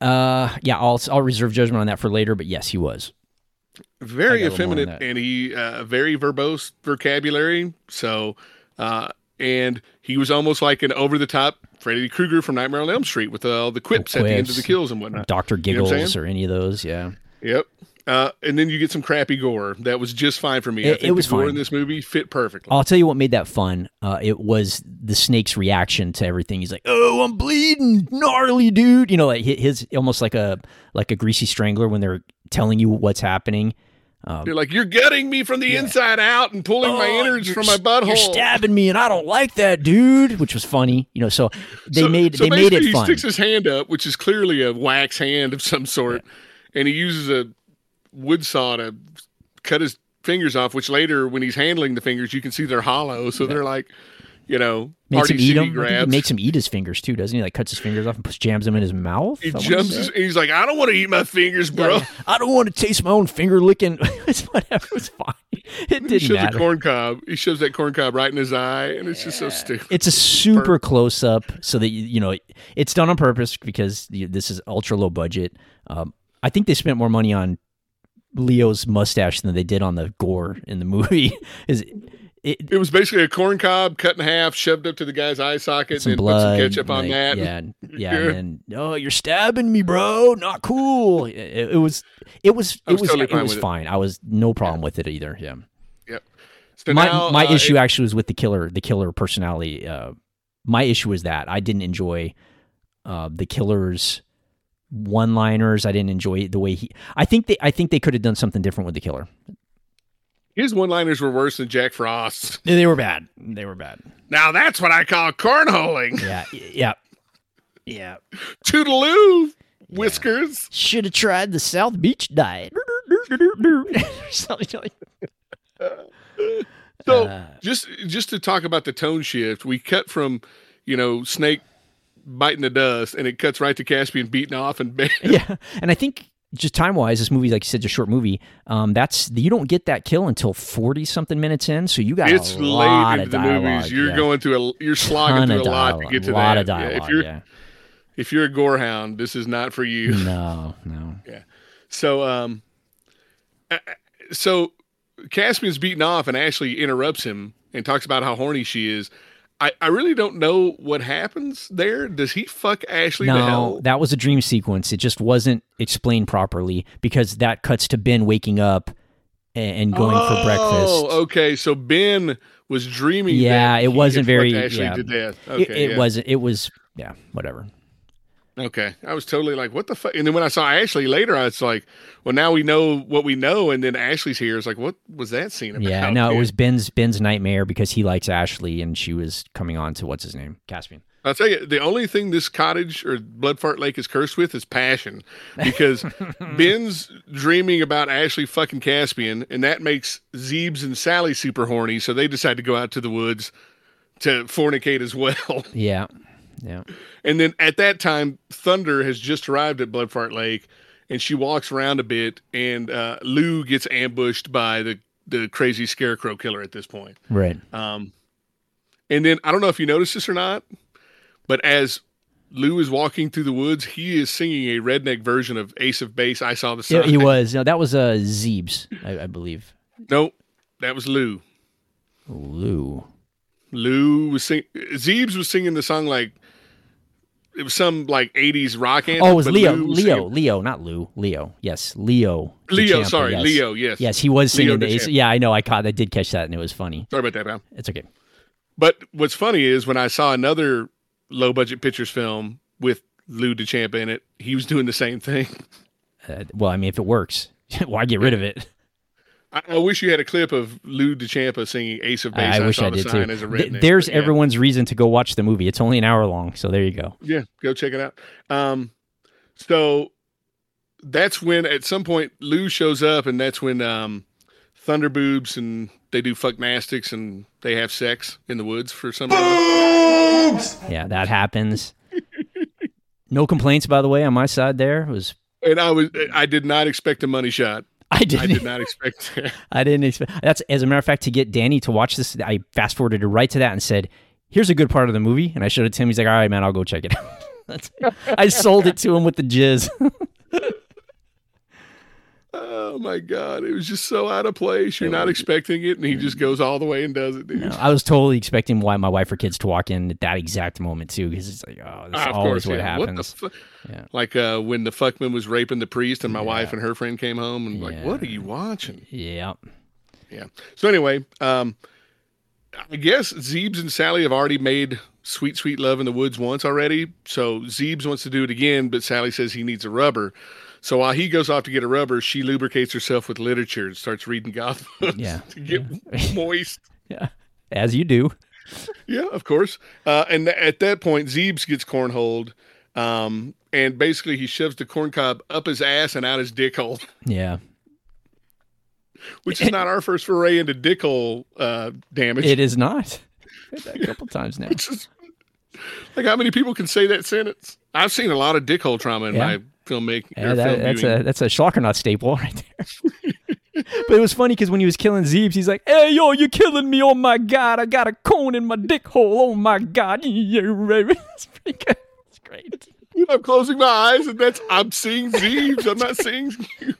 Uh, yeah, I'll, I'll reserve judgment on that for later, but yes, he was. Very I got a little more on effeminate, and he uh, very verbose vocabulary. So, uh, and he was almost like an over the top Freddy Krueger from Nightmare on Elm Street with all the quips at the end of the kills and whatnot. Dr. You know Giggles or any of those, yeah. Yep. Uh, and then you get some crappy gore that was just fine for me. I It- think it was the gore fine. in this movie fit perfectly. I'll tell you what made that fun. Uh, it was the snake's reaction to everything. He's like, "Oh, I'm bleeding, gnarly, dude." You know, like his almost like a like a greasy strangler when they're telling you what's happening. You're like, you're gutting me from the inside out and pulling my Oh, innards from my butthole. You're stabbing me, and I don't like that, dude. Which was funny, you know. So they So- made so they made it he fun. sticks his hand up, which is clearly a wax hand of some sort, and he uses a wood saw to cut his fingers off. Which later, when he's handling the fingers, you can see they're hollow, so they're like, you know, makes him eat them. Grabs. He makes him eat his fingers too, doesn't he? Like cuts his fingers off and puts jams them in his mouth. He I jumps. His, he's like, I don't want to eat my fingers, bro. I don't want to taste my own finger licking. it's whatever. It was fine. It didn't shows a matter. corn cob. He shows that corn cob right in his eye, and it's just so stupid. It's a super close up, so that you, you know it's done on purpose because you- this is ultra low budget. Um, I think they spent more money on Leo's mustache than they did on the gore in the movie. is it, It was basically a corn cob cut in half, shoved up to the guy's eye socket, some and blood? put some ketchup on like, that. Yeah, and- yeah, and then oh, you're stabbing me, bro. Not cool. It, it was, it was, it was was, totally it fine was fine. I was no problem with it either. Yeah. Yep. So my now, my uh, issue actually was with the killer the killer personality uh my issue was that i didn't enjoy uh the killer's one liners i didn't enjoy the way he i think they i think they could have done something different with the killer his one-liners were worse than Jack Frost's. they were bad they were bad Now that's what I call cornholing. yeah yeah yeah Toodaloo, whiskers. should have tried the south beach diet Something like- So Uh. just just to talk about the tone shift, we cut from you know Snake biting the dust, and it cuts right to Caspian beating off and bam. yeah and i think just time wise this movie like you said is a short movie um that's you don't get that kill until 40 something minutes in so you got It's a lot late of the dialogue movies. You're yeah. going through a you're slogging through a lot to get to a lot that. of dialogue. Yeah, if you're yeah. if you're a gorehound, this is not for you. No, no. Yeah. So um, so Caspian's beaten off, and Ashley interrupts him and talks about how horny she is. I, I really don't know what happens there. Does he fuck Ashley to No, that was a dream sequence. It just wasn't explained properly because that cuts to Ben waking up and going for breakfast. Oh, okay. So Ben was dreaming. Yeah, it wasn't very- Ashley yeah. to death. It- it yeah. wasn't. It was. Yeah, whatever. Okay, I was totally like, "What the fuck?" And then when I saw Ashley later, I was like, "Well, now we know what we know." And then Ashley's here. It's like, "What was that scene about?" Yeah, no, it was Ben's Ben's nightmare because he likes Ashley and she was coming on to what's his name, Caspian. I'll tell you, the only thing this cottage or Bloodfart Lake is cursed with is passion, because Ben's dreaming about Ashley fucking Caspian, and that makes Zeebs and Sally super horny. So they decide to go out to the woods to fornicate as well. Yeah, yeah. And then at that time, Thunder has just arrived at Bloodfart Lake, and she walks around a bit, and uh, Lou gets ambushed by the the crazy scarecrow killer at this point. Right. Um, and then I don't know if you noticed this or not, but as Lou is walking through the woods, he is singing a redneck version of Ace of Base. I saw the Yeah, he was. No, that was uh Zeebs, I, I believe. Nope, that was Lou. Lou. Lou was sing. Zeebs was singing the song like it was some like '80s rock anthem. Oh, it was Leo. Lou Leo. Leo, not Lou. Leo. Yes, Leo. Leo, DeChampa, sorry, yes. Leo. Yes, Yes, he was Leo singing the. Yeah, I know. I caught. I did catch that, and it was funny. Sorry about that, pal. It's okay. But what's funny is when I saw another low budget pictures film with Lou DeChampa in it, he was doing the same thing. Uh, well, I mean, if it works, why get rid of it? I, I wish you had a clip of Lou DeChampa singing Ace of Base. I, I wish I did too. As a Th- redneck, There's but yeah. everyone's reason to go watch the movie. It's only an hour long, so there you go. Yeah, go check it out. Um, so that's when at some point Lou shows up, and that's when um, Thunder boobs and they do fuck nastics and they have sex in the woods for some reason. Yeah, that happens. no complaints, by the way, on my side. There it was. And I was I did not expect a money shot. I I didn't. did not expect that. I didn't expect. That's as a matter of fact to get Danny to watch this. I fast forwarded right to that and said, "Here's a good part of the movie." And I showed it to him. He's like, "All right, man, I'll go check it out." I sold it to him with the jizz. Oh my god, it was just so out of place. You're not expecting it, and he just goes all the way and does it, dude. No, I was totally expecting why my wife or kids to walk in at that exact moment too, because it's like, oh, that's Ah, always course, what yeah. happens. What fu- Yeah. Like uh, when the fuckman was raping the priest, and my wife and her friend came home, and like, what are you watching? yeah, Yeah. So anyway, um, I guess Zeebs and Sally have already made sweet, sweet love in the woods once already. So Zeebs wants to do it again, but Sally says he needs a rubber. So while he goes off to get a rubber, she lubricates herself with literature and starts reading goth books Yeah. to get moist. yeah, as you do. Yeah, of course. Uh, and th- at that point, Zeebs gets cornholed. Um, and basically, he shoves the corn cob up his ass and out his dick hole, Yeah, which is not our first foray into dick hole uh, damage. it is not. A couple times now. Just- like how many people can say that sentence? I've seen a lot of dick hole trauma in Yeah. my filmmaking. Yeah, that, that's viewing. a that's a Schlockernaut staple right there. but it was funny because when he was killing Zeebs, he's like, "Hey, yo, you're killing me! Oh my god, I got a cone in my dick hole! Oh my god!" Yeah. It's pretty good. It's great. I'm closing my eyes, and that's I'm seeing Zeebs. I'm not seeing you.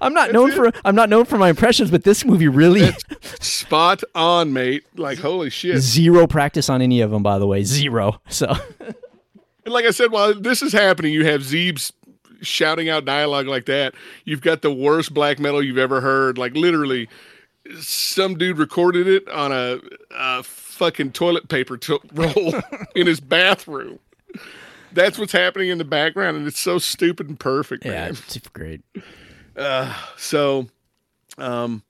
I'm not known for I'm not known for my impressions, but this movie really Spot on, mate. Like holy shit. zero practice on any of them. By the way, zero. So And like I said, while this is happening, you have Zeebs shouting out dialogue like that. You've got the worst black metal you've ever heard. Like literally, some dude recorded it on a, a fucking toilet paper to- roll in his bathroom. That's what's happening in the background, and it's so stupid and perfect, yeah, man. it's great. So, um,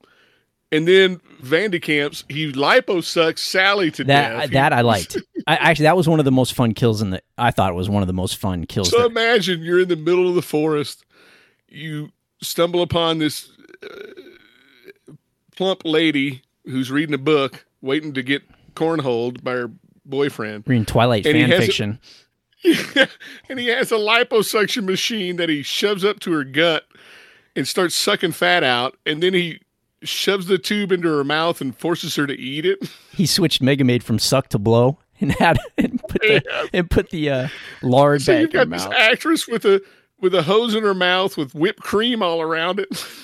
and then Vandekamps, he lipo sucks Sally to That death. that I liked. I actually that was one of the most fun kills in the. I thought it was one of the most fun kills. So that- imagine you're in the middle of the forest. You stumble upon this uh, plump lady who's reading a book, waiting to get cornholed by her boyfriend. reading Twilight And fan has a- fiction. and he has a liposuction machine that he shoves up to her gut and starts sucking fat out. And then he shoves the tube into her mouth and forces her to eat it. he switched Mega Maid from suck to blow and had and put the and put the uh, lard So back you've in her got this mouth. actress with a with a hose in her mouth with whipped cream all around it.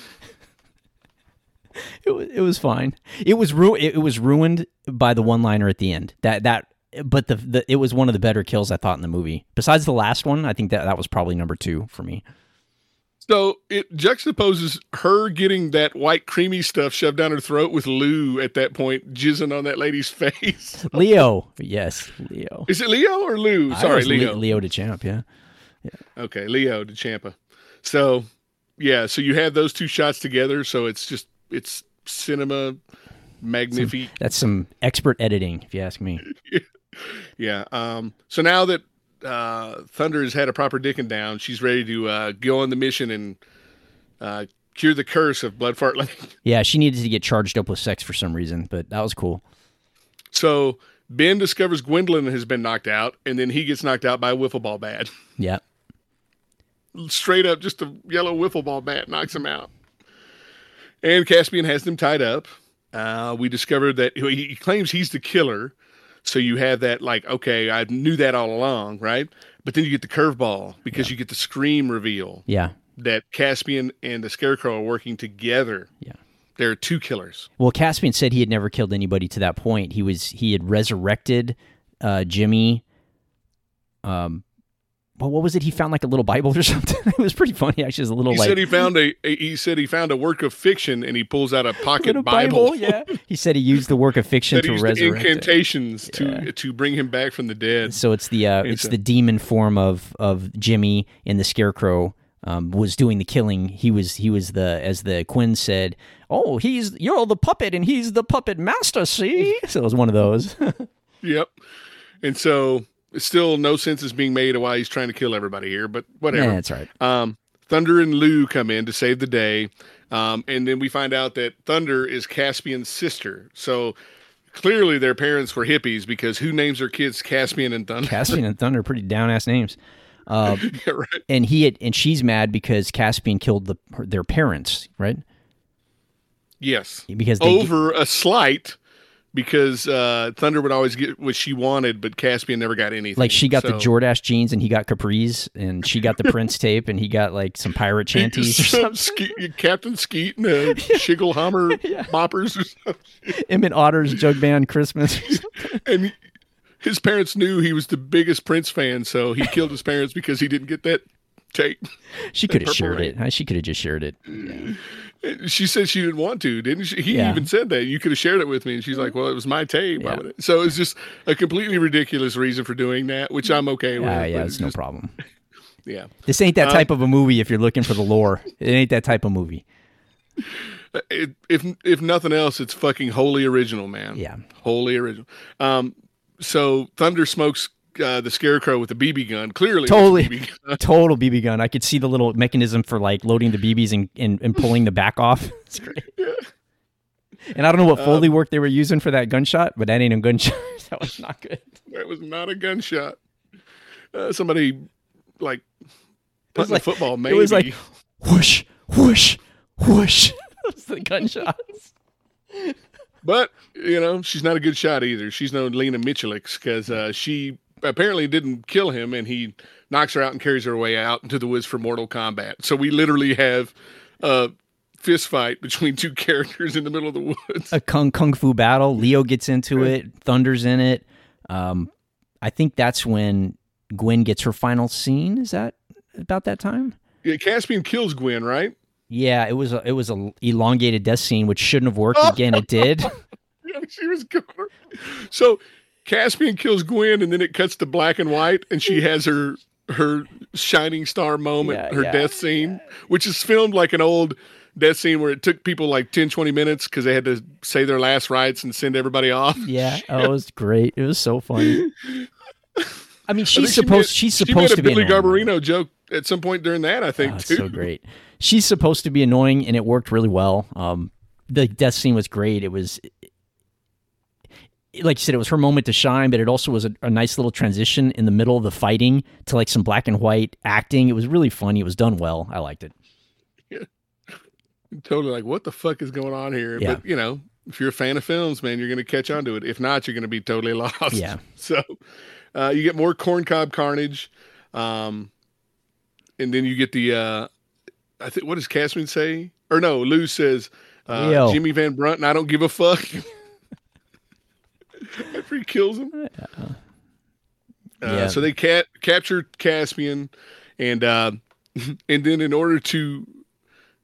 It was it was fine. It was ru- it, it was ruined by the one liner at the end. That that but the, the it was one of the better kills I thought in the movie. Besides the last one, I think that that was probably number two for me. So it juxtaposes her getting that white creamy stuff shoved down her throat with Lou at that point jizzing on that lady's face. Leo, yes, Leo. Is it Leo or Lou? Sorry, Leo. Leo de Champ, yeah. Okay, Leo de Champa. So yeah, so you have those two shots together. So it's just it's cinema magnifique. That's some expert editing, if you ask me. Yeah. Um. So now that uh, Thunder has had a proper dicking down, she's ready to uh, go on the mission and uh, cure the curse of Blood Fart Lake. Yeah, she needed to get charged up with sex for some reason, but that was cool. So Ben discovers Gwendolyn has been knocked out, and then he gets knocked out by a wiffle ball bat. Yeah. Straight up, just a yellow wiffle ball bat knocks him out. And Caspian has them tied up. Uh, we discovered that he claims he's the killer. So you have that, like, okay, I knew that all along, right? But then you get the curveball because you get the scream reveal Yeah. that Caspian and the Scarecrow are working together. Yeah. There are two killers. Well, Caspian said he had never killed anybody to that point. He was he had resurrected uh, Jimmy. Um, well, what was it? He found like a little Bible or something. it was pretty funny. Actually, it was a little He like said he found a, a- he said he found a work of fiction and he pulls out a pocket little Bible. Yeah. He said he used the work of fiction to resurrect. it. incantations to Yeah. to bring him back from the dead. So it's the uh, It's it's the demon form of of Jimmy and the Scarecrow. Um, was doing the killing. He was he was the as the Quinn said. Oh, he's you're the puppet and he's the puppet master. See, so it was one of those. Yep. And so still no sense is being made of why he's trying to kill everybody here, but whatever. yeah, that's right. Um, Thunder and Lou come in to save the day. Um, and then we find out that Thunder is Caspian's sister. So clearly their parents were hippies because who names their kids Caspian and Thunder? Caspian and Thunder, are pretty down ass names. Uh, Yeah, right. and he had, and she's mad because Caspian killed the her, their parents, right? Yes. Because Over a slight because uh, Thunder would always get what she wanted, but Caspian never got anything. Like she got the So- Jordache jeans and he got capris, and she got the Prince tape and he got like some pirate chanties or something. Skeet- Captain Skeet and uh, Shigglehummer moppers or something. Emmett Otter's Jug Band Christmas. And his parents knew he was the biggest Prince fan, so he killed his parents because he didn't get that tape. She could have shared Rain. it. She could have just shared it. She said she didn't want to, didn't she? He Yeah. even said that you could have shared it with me, and she's like, "Well, it was my tape." Would- So it's just a completely ridiculous reason for doing that, which I'm okay with. Ah, yeah, it's no just- problem. Yeah, This ain't that Um, type of a movie. If you're looking for the lore, it ain't that type of movie. it, if if nothing else, it's fucking wholly original, man. Yeah. wholly original. Um, so Thunder smokes uh, the Scarecrow with the BB gun. Clearly, Totally, BB gun. total BB gun. I could see the little mechanism for like loading the BBs and, and, and pulling the back off. It's great. And I don't know what Foley Um, work they were using for that gunshot, but that ain't a gunshot. that was not good. That was not a gunshot. Uh, somebody like was like- a football. Maybe It was like whoosh, whoosh, whoosh. That's the gunshots. But you know, she's not a good shot either. She's no Lena Michalix because uh, she apparently didn't kill him, and he knocks her out and carries her away out into the woods for mortal combat. So we literally have a fist fight between two characters in the middle of the woods. A kung kung fu battle. Leo gets into it. Thunder's in it. Um, I think that's when Gwen gets her final scene. Is that about that time? Yeah, Caspian kills Gwen, right? Yeah, it was a, it was a elongated death scene, which shouldn't have worked. Again, it did. Yeah, she was going. So Caspian kills Gwen, and then it cuts to black and white, and she has her her shining star moment, Yeah, her yeah, death scene, which is filmed like an old death scene where it took people like 10, 20 minutes because they had to say their last rites and send everybody off. Yeah, oh, it was great. It was so funny. I mean, I she's she supposed made- she's she supposed made to be Billy. Garberina joke at some point during that, I think Oh, too. so great. She's supposed to be annoying, and it worked really well. Um, the death scene was great. It was, like you said, it was her moment to shine, but it also was a, a nice little transition in the middle of the fighting to like some black and white acting. It was really funny. It was done well. I liked it. Totally like, what the fuck is going on here? Yeah. But you know, if you're a fan of films, man, you're going to catch on to it. If not, you're going to be totally lost. Yeah. So uh, you get more corncob carnage, um, and then you get the. Uh, I think what does Caspian say? Or no, Lou says, uh, Jimmy Van Brunt, and I don't give a fuck. After he kills him. Uh, Yeah. So they ca- capture Caspian, and uh, and then in order to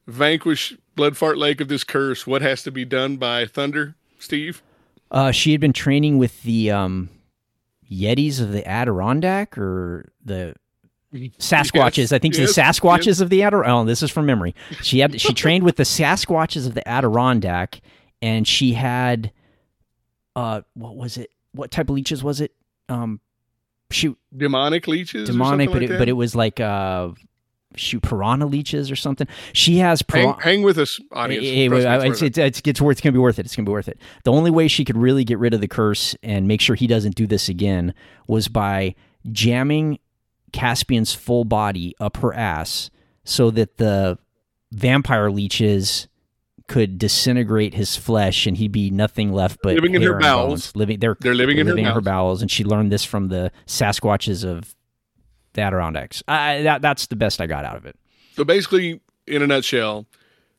vanquish Bloodfart Lake of this curse, what has to be done by Thunder, Steve? Uh, she had been training with the um, Yetis of the Adirondack or the Sasquatches. Yes, I think yes, the Sasquatches of the Adirondack. Oh, this is from memory. She had she trained with the Sasquatches of the Adirondack, and she had, uh, what was it? What type of leeches was it? Um, shoot, Demonic leeches? demonic, but like it, but it was like uh, shoot, piranha leeches or something. She has hang, hang with us, audience. Trust wait, it's it. it's, it's, it's worth. It's gonna be worth it. It's gonna be worth it. The only way she could really get rid of the curse and make sure he doesn't do this again was by jamming Caspian's full body up her ass, so that the vampire leeches could disintegrate his flesh and he'd be nothing left but Living in her bowels. bones. Living, they're They're living in her living in her bowels. and she learned this from the Sasquatches of the Adirondacks. I, that, that's the best I got out of it. So basically, in a nutshell,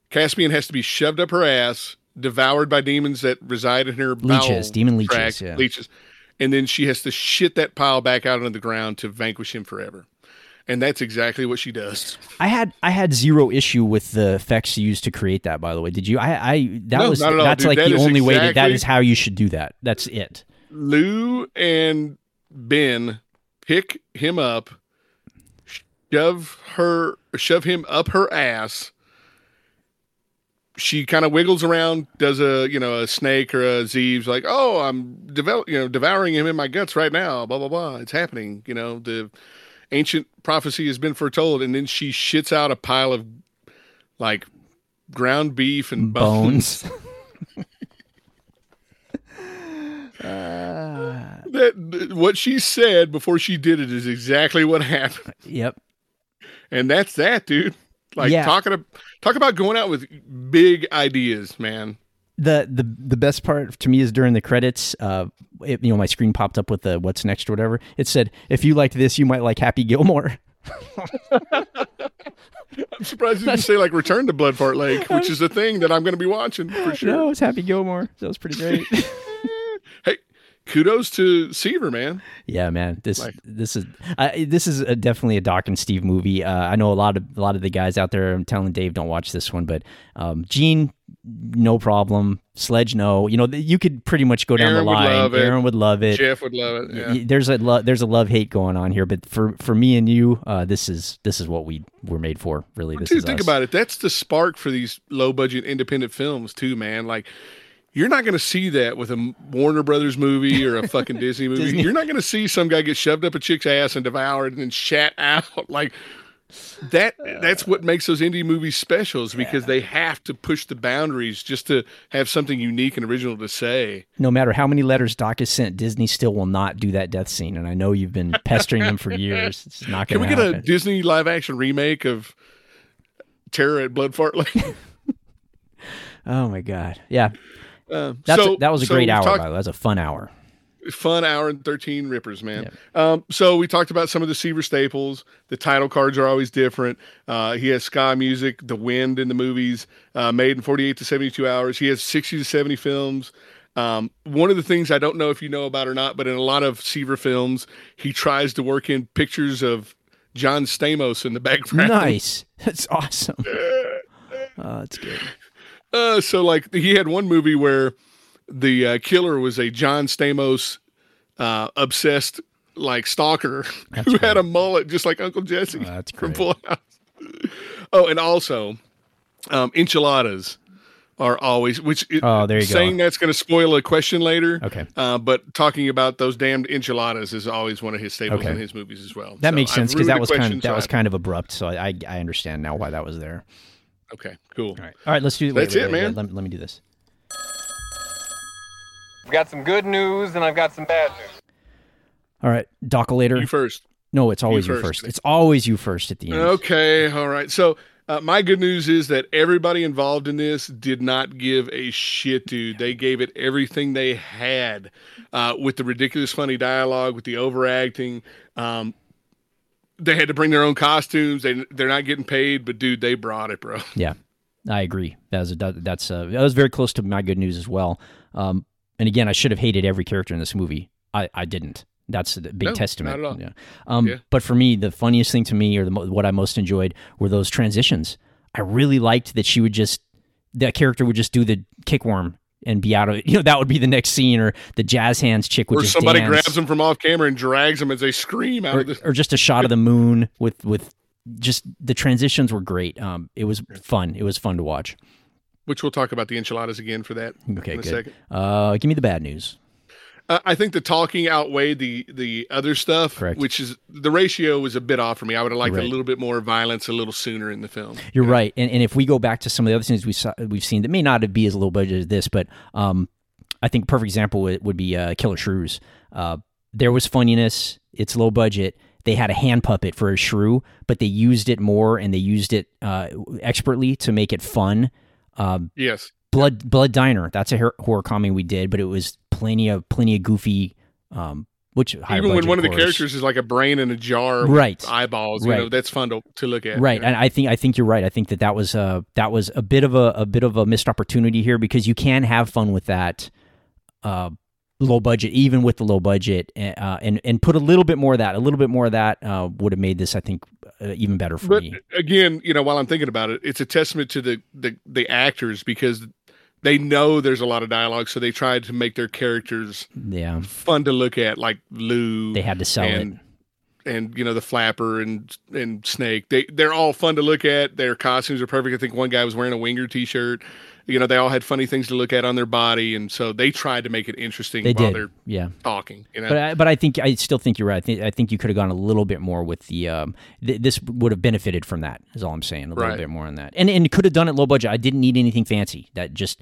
Caspian has to be shoved up her ass, devoured by demons that reside in her Leeches, demon leeches, tract, yeah. leeches, and then she has to shit that pile back out onto the ground to vanquish him forever. And that's exactly what she does. I had I had zero issue with the effects used to create that. By the way, did you? I, I that No, was all, that's dude. like That the only way that that exactly- is how you should do that. That's it. Lou and Ben pick him up, shove her, shove him up her ass. She kind of wiggles around, does a you know a snake or a Zeeves, like, oh, I'm develop, you know, devouring him in my guts right now. Blah blah blah. It's happening. You know, the ancient prophecy has been foretold, and then she shits out a pile of like ground beef and bones. Bones. that what she said before she did it is exactly what happened. yep. And that's that, dude. Like Yeah. talking to, talk about going out with big ideas, man. The the the best part to me is during the credits. Uh, it, you know, my screen popped up with the what's next or whatever. It said, "If you liked this, you might like Happy Gilmore." I'm surprised you didn't say like Return to Blood Fart Lake, which is a thing that I'm going to be watching for sure. No, it's Happy Gilmore. That was pretty great. Hey, kudos to Seaver, man. yeah, man. This Like- this is I this is a, definitely a Doc and Steve movie. Uh, I know a lot of a lot of the guys out there. I'm telling Dave, don't watch this one, but um, Gene, no problem. Sledge, no. You know, you could pretty much go down Aaron the would line. it. Aaron would love it. Jeff would love it. Yeah. There's a lo- there's a love hate going on here, but for for me and you, uh, this is this is what we were made for. Really, this Dude, is think us. about it. That's the spark for these low budget independent films too, man. Like you're not going to see that with a Warner Brothers movie or a fucking Disney movie. Disney. You're not going to see some guy get shoved up a chick's ass and devoured and then shat out. Like that that's what makes those indie movies special is because they have to push the boundaries just to have something unique and original to say. No matter how many letters Doc has sent, Disney still will not do that death scene, and I know you've been pestering them for years. It's not going. Can we to get happen. a Disney live action remake of Terror at Blood Fart Lake? oh my god, yeah, uh, that's so- a, that was a so great hour. by the way, that was a fun hour. Fun hour and 13 rippers man. Um, so we talked about some of the seaver staples. The title cards are always different. Uh, he has sky music the wind in the movies uh, made in 48 to 72 hours. He has 60 to 70 films. Um, one of the things i don't know if you know about or not but in a lot of seaver films he tries to work in pictures of john stamos in the background. Nice, that's awesome. Oh, that's good. Uh, so like he had one movie where the uh, killer was a John Stamos uh, obsessed like stalker who had a mullet just like Uncle Jesse Oh, that's from great. Full House. oh, and also um, enchiladas are always which it, Oh, there you go. saying that's going to spoil a question later. Okay. Uh, but talking about those damned enchiladas is always one of his staples Okay. in his movies as well. That So makes sense because that was kind of that so was I- kind of abrupt. So I I understand now why that was there. okay. Cool. All right, all right. Let's do. That's wait, it, wait, wait, man. Let, let me do this. I've got some good news and I've got some bad news. All right, Dockolator. You first. No, it's always you first. first. It's always you first at the end. Okay, all right. So uh, my good news is that everybody involved in this did not give a shit, dude. They gave it everything they had, uh, with the ridiculous, funny dialogue, with the overacting. Um, they had to bring their own costumes. They they're not getting paid, but dude, they brought it, bro. Yeah, I agree. That was a, that's uh that was very close to my good news as well. Um, and again, I should have hated every character in this movie. I I didn't. That's a big No, testament. not at all. Yeah. Um, Yeah. but for me, the funniest thing to me, or the what I most enjoyed, were those transitions. I really liked that she would just that character would just do the kickworm and be out of it. You know, that would be the next scene, or the jazz hands chick would Or just somebody dance. grabs them from off camera and drags them as they scream out or, of the. or just a shot of the moon with with just the transitions were great. Um, it was fun. It was fun to watch. Which we'll talk about the enchiladas again for that Okay, in a good. second. Uh, give me the bad news. Uh, I think the talking outweighed the the other stuff, Correct. which is the ratio was a bit off for me. I would have liked Right. a little bit more violence a little sooner in the film. You're right, and and if we go back to some of the other things we saw, we've seen that may not be as low budget as this, but um, I think perfect example would, would be uh, Killer Shrews. Uh, there was funniness. It's low budget. They had a hand puppet for a shrew, but they used it more and they used it uh, expertly to make it fun. Um, Yes, Blood Blood Diner. That's a horror comedy we did, but it was plenty of plenty of goofy. Um, which even when one of the characters is like a brain in a jar, Right. Eyeballs, you know, that's fun to, to look at. right you know? and i think i think you're right i think that that was uh that was a bit of a, a bit of a missed opportunity here because you can have fun with that uh low budget even with the low budget uh, and and put a little bit more of that a little bit more of that uh would have made this i think uh, even better for But me. again, you know, while I'm thinking about it, it's a testament to the, the the actors because they know there's a lot of dialogue, so they tried to make their characters yeah. fun to look at, like Lou. they had to sell and, it and you know the flapper and and snake. They they're all fun to look at. Their costumes are perfect. I think one guy was wearing a winger t-shirt you know they all had funny things to look at on their body and so they tried to make it interesting they while did they're yeah talking you know But I, but I think I still think you're right. I think, I think you could have gone a little bit more with the. Um, th- this would have benefited from that. Is all I'm saying. A little Right. bit more on that, and and could have done it low budget. I didn't need anything fancy. That just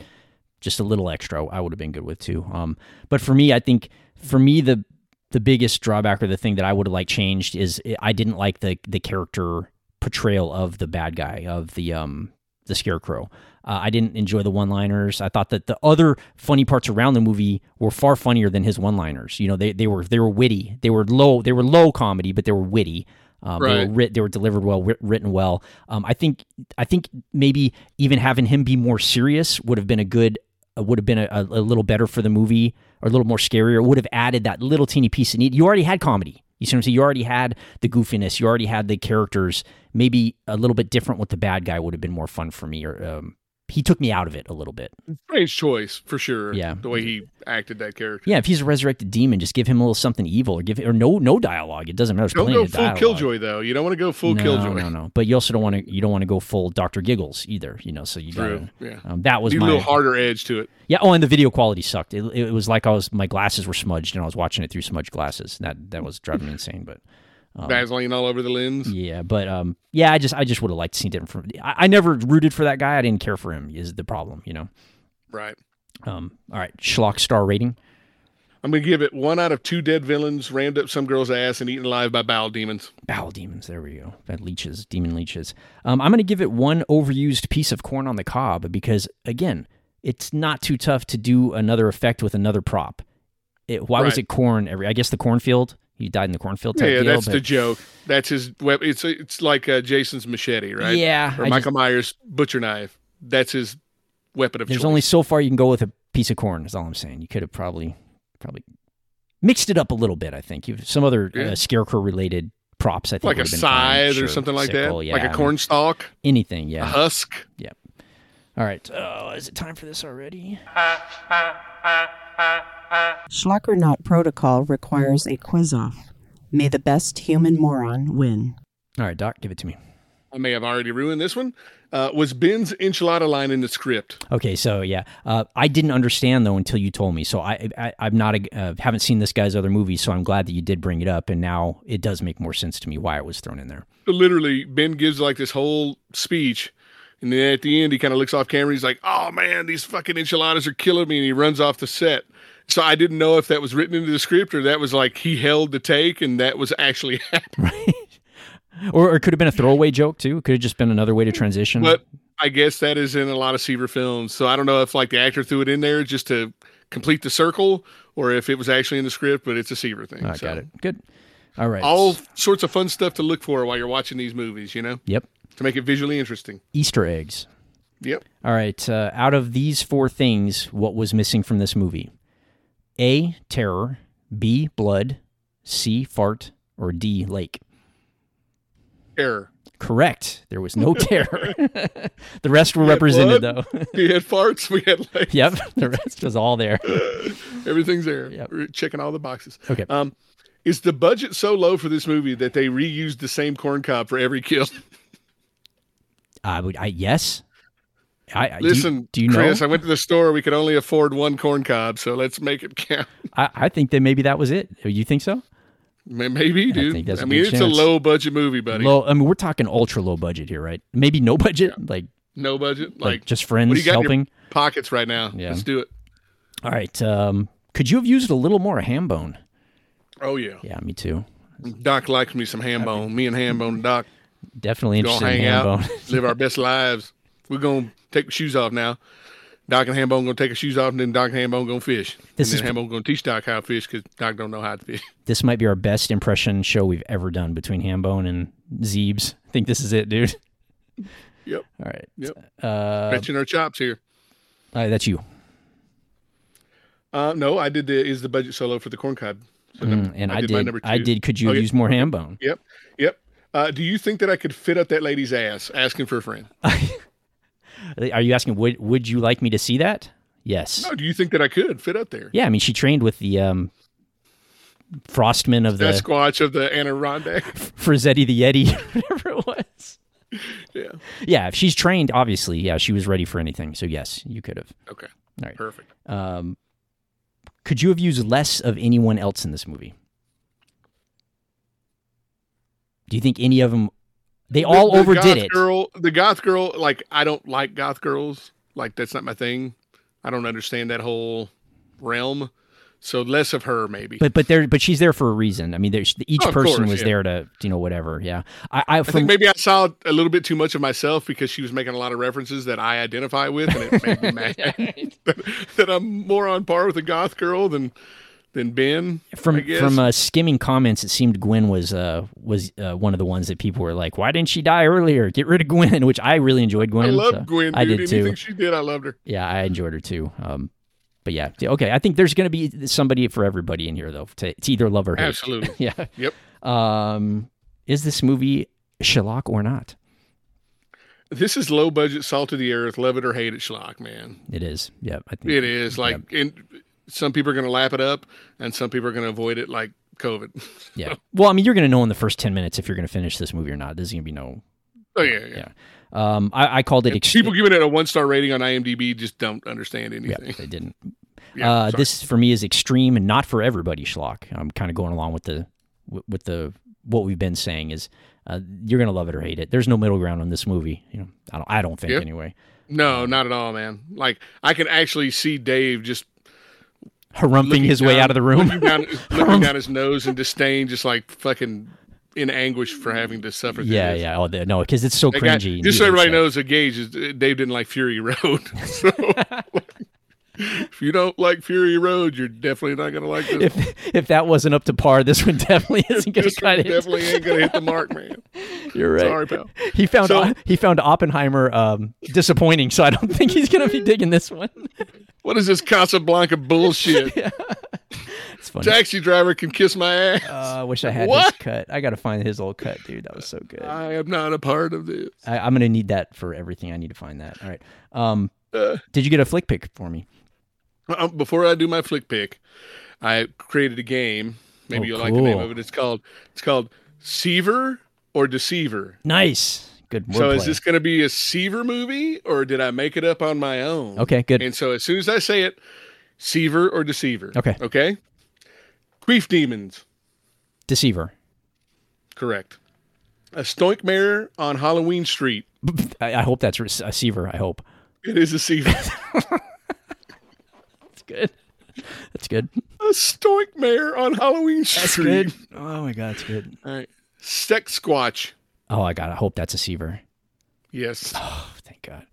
just a little extra. I would have been good with too. Um, but for me, I think for me the the biggest drawback or the thing that I would have liked changed is I didn't like the the character portrayal of the bad guy of the um the scarecrow. Uh, I didn't enjoy the one-liners. I thought that the other funny parts around the movie were far funnier than his one-liners. You know, they they were they were witty. They were low. They were low comedy, but they were witty. Um, They Right. were writ, they were delivered well, writ, written well. Um, I think I think maybe even having him be more serious would have been a good uh, would have been a, a, little better for the movie or a little more scarier. It would have added that little teeny piece of need. You already had comedy. You see what I'm saying? You already had the goofiness. You already had the characters. Maybe a little bit different with the bad guy would have been more fun for me. Or um, he took me out of it a little bit. Strange choice for sure. Yeah. the way he acted that character. Yeah, if he's a resurrected demon, just give him a little something evil, or give or no no dialogue. It doesn't matter. There's Don't go full dialogue. killjoy though. You don't want to go full no, killjoy. No, no, no. But you also don't want to. You don't want to go full Doctor Giggles either. You know, so you True. got Yeah. um, that was Need my a little harder edge to it. yeah. Oh, and the video quality sucked. It, it was like I was my glasses were smudged and I was watching it through smudged glasses. That that was driving me insane. But Vaseline all over the lens. yeah, but um, yeah, I just I just would have liked to see different from. I, I never rooted for that guy. I didn't care for him. Is the problem? You know. Right. Um. All right. Schlock star rating. I'm gonna give it one out of two dead villains rammed up some girl's ass and eaten alive by bowel demons. Bowel demons. There we go. Bad leeches, demon leeches. Um, I'm going to give it one overused piece of corn on the cob because, again, it's not too tough to do another effect with another prop. It, why was it corn? Every I guess the cornfield. He died in the cornfield. Type Yeah, deal, that's but- the joke. That's his web. It's it's like uh, Jason's machete, right? Yeah, Or I Michael Myers' butcher knife. That's his weapon of choice. There's choice. only so far you can go with a piece of corn. Is all I'm saying. You could have probably probably mixed it up a little bit. I think You've, some other Yeah. uh, scarecrow related props. I think like a would have fine. scythe Sure, or something like sickle, that, Yeah, like a I mean, corn stalk, anything. a Yeah. husk. Yep. All right. Uh, is it time for this already? Schlockernaut protocol requires a quiz off. May the best human moron win. All right, Doc, give it to me. I may have already ruined this one. Uh, was Ben's enchilada line in the script? Okay, so yeah, uh, I didn't understand though until you told me. So I, I I'm not a, uh, haven't seen this guy's other movies, so I'm glad that you did bring it up, and now it does make more sense to me why it was thrown in there. Literally, Ben gives like this whole speech, and then at the end, he kind of looks off camera. He's like, "Oh man, these fucking enchiladas are killing me," and he runs off the set. So I didn't know if that was written into the script or that was like he held the take and that was actually happening. Or, or it could have been a throwaway joke too. Could have just been another way to transition. But I guess that is in a lot of Seaver films. So I don't know if like the actor threw it in there just to complete the circle or if it was actually in the script, but it's a Seaver thing. I so. got it. Good. All right. All sorts of fun stuff to look for while you're watching these movies, you know, Yep. to make it visually interesting. Easter eggs. Yep. All right. Uh, out of these four things, what was missing from this movie? A. Terror. B. Blood. C. Fart. Or D. Lake. Error. Correct. There was no terror. the rest were We represented blood, though. we had farts. We had like yep. The rest was all there. everything's there. Yep. We're checking all the boxes. Okay. Um, is the budget so low for this movie that they reused the same corn cob for every kill? I would. I yes. I I- do you- Listen, Do you, Chris, know? I went to the store. We could only afford one corn cob, so let's make it count. I, I think that maybe that was it. You think so? Maybe, dude. I, think that's a mean, it's chance. a low budget movie, buddy. Low. I mean, we're talking ultra low budget here, right? Maybe no budget. Like no budget. like, Like, just what friends do you got in helping. pockets right now? Yeah. Let's do it. All right. Um, could you have used a little more ham bone? Oh yeah. Yeah, me too. Doc likes me some ham bone. Me and ham bone Doc Definitely interested in hang ham out, bone. live our best lives. We're gonna take the shoes off now. Doc and Hambone gonna take his shoes off, and then Doc and Hambone gonna fish. This and then is- Hambone gonna teach Doc how to fish because Doc don't know how to fish. this might be our best impression show we've ever done between Hambone and Zeebs. I think this is it, dude. Yep. All right. Yep. Uh, Stretching our chops here. all right, that's you. Uh, no, I did the is the budget solo for the corn cob. So Mm, and I, my did. number I did. Could you Okay. use more Hambone? Yep. Yep. Uh, do you think that I could fit up that lady's ass asking for a friend? Are you asking would Would you like me to see that? Yes. No, do you think that I could fit up there? Yeah. I mean, she trained with the um, Frostman of the Sasquatch of the Adirondack. Frizzetti the Yeti, whatever it was. yeah. Yeah, if she's trained, obviously, yeah, she was ready for anything. So yes, you could have. Okay. All right. Perfect. Um, could you have used less of anyone else in this movie? Do you think any of them? They all The- the overdid it. Girl, the goth girl, like I don't like goth girls. Like that's not my thing. I don't understand that whole realm. So less of her, maybe. But but there but she's there for a reason. I mean, there's each Oh, person course, was yeah. there to you know whatever. Yeah, I I, I think maybe I saw a little bit too much of myself because she was making a lot of references that I identify with, and it made me mad that, that I'm more on par with a goth girl than than Ben. From from uh, skimming comments, it seemed Gwen was uh was uh, one of the ones that people were like, why didn't she die earlier? Get rid of Gwen, which I really enjoyed Gwen. I love so Gwen. Dude. I did Anything too. she did, I loved her. Yeah, I enjoyed her too. Um, but yeah, yeah, okay. I think there's going to be somebody for everybody in here though. To, to either love or hate. Absolutely. yeah. Yep. Um, is this movie schlock or not? This is low budget, salt of the earth, love it or hate it, schlock, man. It is. Yeah, I think It is like, and some people are going to lap it up, and some people are going to avoid it like COVID. Yeah. Well, I mean, you're going to know in the first ten minutes if you're going to finish this movie or not. There's going to be no. Oh yeah, yeah. Yeah. Um, I, I called it. Ex- people giving it a one star rating on IMDb just don't understand anything. yeah, they didn't. Yeah, uh, this for me is extreme and not for everybody. Schlock. I'm kind of going along with the with, the what we've been saying is uh, you're going to love it or hate it. There's no middle ground on this movie. You know, I don't. I don't think Yeah. anyway. No, not at all, man. Like I can actually see Dave just Harumping looking his way out of the room. looking down, looking down his nose in disdain, just like fucking in anguish for having to suffer. Yeah, this. yeah. Oh, no, because it's so That guy- cringy. just so everybody knows, the gauge is uh, Dave didn't like Fury Road. so if you don't like Fury Road, you're definitely not gonna like this. If if that wasn't up to par, this one definitely isn't gonna one it. definitely ain't gonna hit the mark, man. You're right. Sorry, pal. He found So- he found Oppenheimer um, disappointing, so I don't think he's going to be digging this one. What is this Casablanca bullshit? It's funny. Taxi driver can kiss my ass. Uh, I wish I had What? his cut. I got to find his old cut, dude. That was so good. I am not a part of this. I, I'm going to need that for everything. I need to find that. All right. Um, Uh, did you get a flick pick for me? Uh, before I do my flick pick, I created a game. Maybe Oh, you'll like the name of it. It's called it's called Seaver or Deceiver. Nice. Good So is this going to be a Seaver movie or did I make it up on my own? Okay, good. And so as soon as I say it, Seaver or Deceiver. Okay. Okay. Queef demons. Deceiver. Correct. A stoink mare on Halloween Street. I, I hope that's a Seaver. I hope. It is a Seaver. That's good. That's good. a stoink mare on Halloween Street. That's good. Oh my god, that's good. All right. Sex squatch. Oh, I got. I hope that's a Seaver. Yes. Oh, thank God.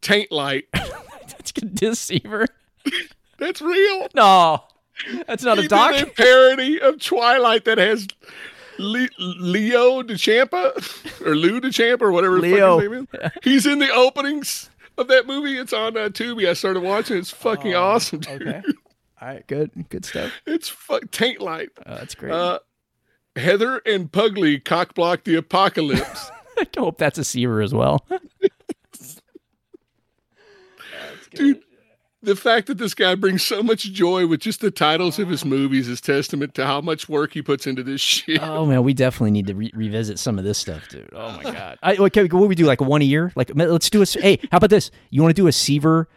Taint light. That's a Deceiver. That's real. No, that's not He a doc. a parody of Twilight that has Le- Leo DeChampa or Lou DeChampa or whatever Leo. his name is. He's in the openings of that movie. It's on uh, Tubi. I started watching. it. It's fucking awesome, dude. Oh, Okay. All right. Good. Good stuff. It's fuck taint light. Uh, that's great. Uh, Heather and Pugly cockblock the apocalypse. I hope that's a Seaver as well. Dude, the fact that this guy brings so much joy with just the titles of his uh-huh. movies is testament to how much work he puts into this shit. oh man, we definitely need to re- revisit some of this stuff, dude. Oh my god. I, okay, what would we do? Like one a year? Like let's do a. Hey, how about this? You want to do a Seaver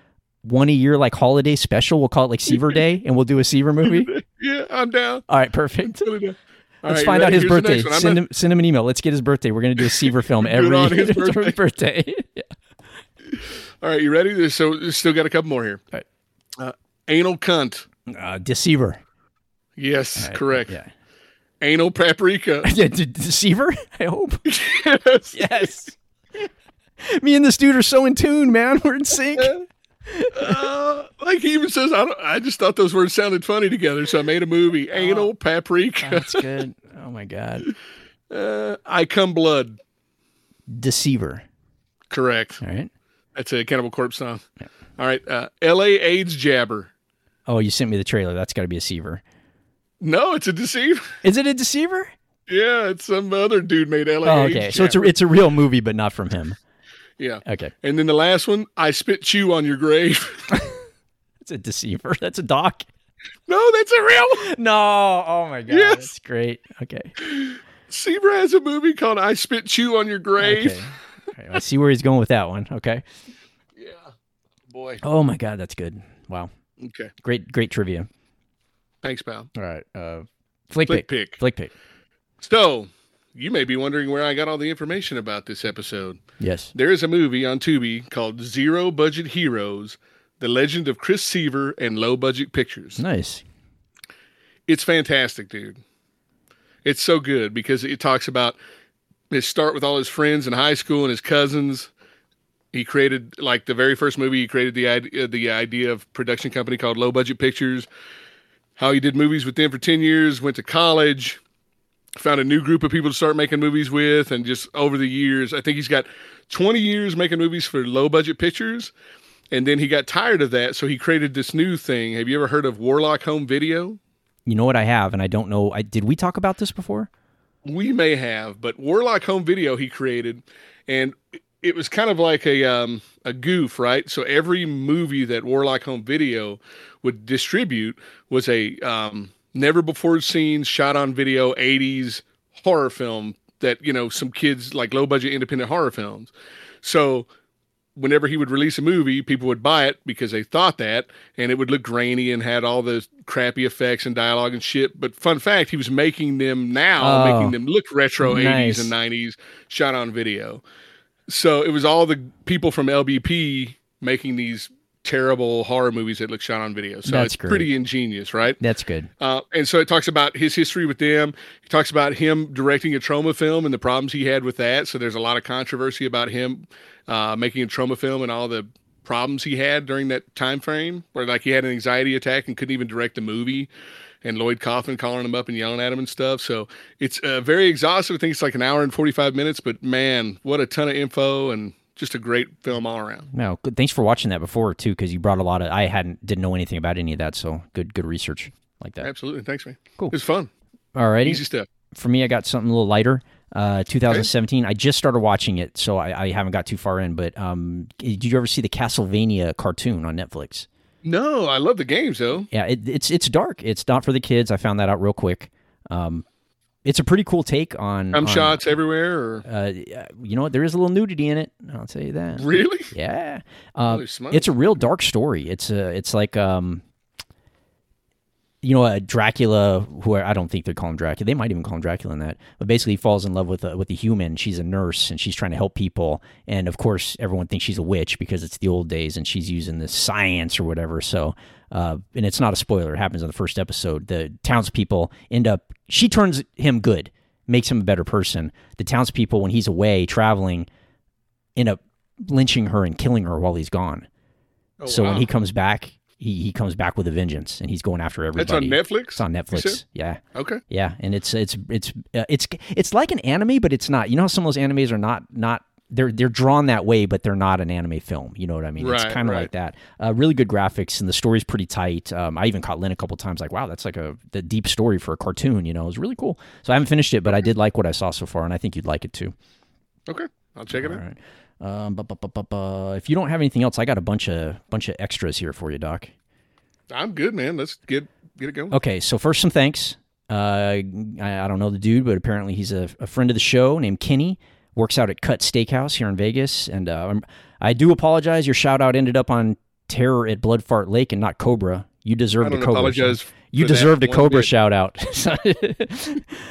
one a year like holiday special? We'll call it like Seaver Day, and we'll do a Seaver movie. yeah, I'm down. All right, perfect. Put it down. All Let's right, find out his Here's birthday. next one. I'm Send not- him, send him an email. Let's get his birthday. We're gonna do a Seaver film every birthday. birthday. Yeah. All right, you ready? So still got a couple more here. Right. Uh, anal cunt. Uh, Deceiver. Yes, right, correct. Yeah. Anal paprika. Yeah, de- deceiver. I hope. yes. Yes. Me and this dude are so in tune, man. We're in sync. Uh, like he even says, I, don't, I just thought those words sounded funny together, so I made a movie. Anal paprika. That's good. Oh my god. Uh, I come blood. Deceiver. Correct. All right. That's a Cannibal Corpse song. All right. Uh, L.A. AIDS jabber. Oh, you sent me the trailer. That's got to be a deceiver. No, it's a deceiver. Is it a deceiver? Yeah, it's some other dude made L.A. Oh, AIDS okay. So it's a it's a real movie, but not from him. Yeah. Okay. And then the last one, I spit chew on your grave. It's a deceiver. That's a doc. no, that's a real one. No. Oh my god. Yes. That's great. Okay. Zebra has a movie called I Spit Chew on Your Grave. Okay. Right, I see where he's going with that one. Okay. Yeah. Boy. Oh my god, that's good. Wow. Okay. Great great trivia. Thanks, pal. All right. Uh Flick, Flick pick. pick. Flick pick. So, you may be wondering where I got all the information about this episode. Yes. There is a movie on Tubi called Zero Budget Heroes The Legend of Chris Seaver and Low Budget Pictures. Nice. It's fantastic, dude. It's so good because it talks about his start with all his friends in high school and his cousins. He created like the very first movie. He created the idea, uh, the idea of production company called Low Budget Pictures. How he did movies with them for ten years. Went to college, found a new group of people to start making movies with, and just over the years, I think he's got twenty years making movies for Low Budget Pictures. And then he got tired of that, so he created this new thing. Have you ever heard of Warlock Home Video? You know what I have, and I don't know. I, did we talk about this before? we may have, but Warlock Home Video he created, and it was kind of like a um, a goof, right? So every movie that Warlock Home Video would distribute was a um, never before seen shot on video '80s horror film that you know some kids like low budget independent horror films. So whenever he would release a movie, people would buy it because they thought that, and it would look grainy and had all the crappy effects and dialogue and shit. But fun fact, he was making them now, Oh, making them look retro nice. 80s and 90s, shot on video. So it was all the people from LBP making these terrible horror movies that look shot on video. So That's it's great. pretty ingenious, right? That's good. Uh, and so it talks about his history with them. He talks about him directing a Troma film and the problems he had with that. So there's a lot of controversy about him uh, making a Troma film and all the problems he had during that time frame, where like he had an anxiety attack and couldn't even direct a movie. And Lloyd Kaufman calling him up and yelling at him and stuff. So it's uh, very exhaustive. I think it's like an hour and 45 minutes, but man, what a ton of info and just a great film all around. No, good. Thanks for watching that before too, because you brought a lot of. I hadn't didn't know anything about any of that, so good good research like that. Absolutely. Thanks, man. Cool. It was fun. Alrighty. Easy stuff. For me, I got something a little lighter. Uh, 2017. I just started watching it, so I, I haven't got too far in. But um, did you ever see the Castlevania cartoon on Netflix? No, I love the games though. Yeah, it, it's it's dark. It's not for the kids. I found that out real quick. Um, it's a pretty cool take on. On- shots everywhere or Uh, you know what? There is a little nudity in it. I'll tell you that. really? Yeah. Uh, it's a real dark story. It's a, it's like um, you know, a Dracula. Who I don't think they call him Dracula. They might even call him Dracula in that. But basically, he falls in love with a, with a human. She's a nurse and she's trying to help people. And of course, everyone thinks she's a witch because it's the old days and she's using this science or whatever. So, uh, and it's not a spoiler. It happens in the first episode. The townspeople end up. She turns him good, makes him a better person. The townspeople, when he's away traveling, end up lynching her and killing her while he's gone. Oh, so when he comes back, he, he comes back with a vengeance and he's going after That's everybody. on Netflix. It's on Netflix. Yeah. Okay. Yeah, and it's it's it's uh, it's it's like an anime, but it's not. You know how some of those animes are not not they're they're drawn that way, but they're not an anime film. You know what I mean? it's Right, kind of right. like that. Uh, really good graphics, and the story's pretty tight. Um, I even caught Lynn a couple times, like, wow, that's like a the deep story for a cartoon. You know, it was really cool. So I haven't finished it, but I did like what I saw so far, and I think you'd like it too. Okay. I'll check it All out. right. Um, bu- bu- bu- if you don't have anything else, I got a bunch of bunch of extras here for you, Doc. I'm good, man. Let's get get it going. Okay, so first some thanks. Uh, I, I don't know the dude, but apparently he's a, a friend of the show named Kenny. Works out at Cut Steakhouse here in Vegas, and uh, I do apologize. Your shout out ended up on Terror at Blood Fart Lake and not Cobra. You deserved a Cobra. apologize. You deserved a Cobra bit. shout out. I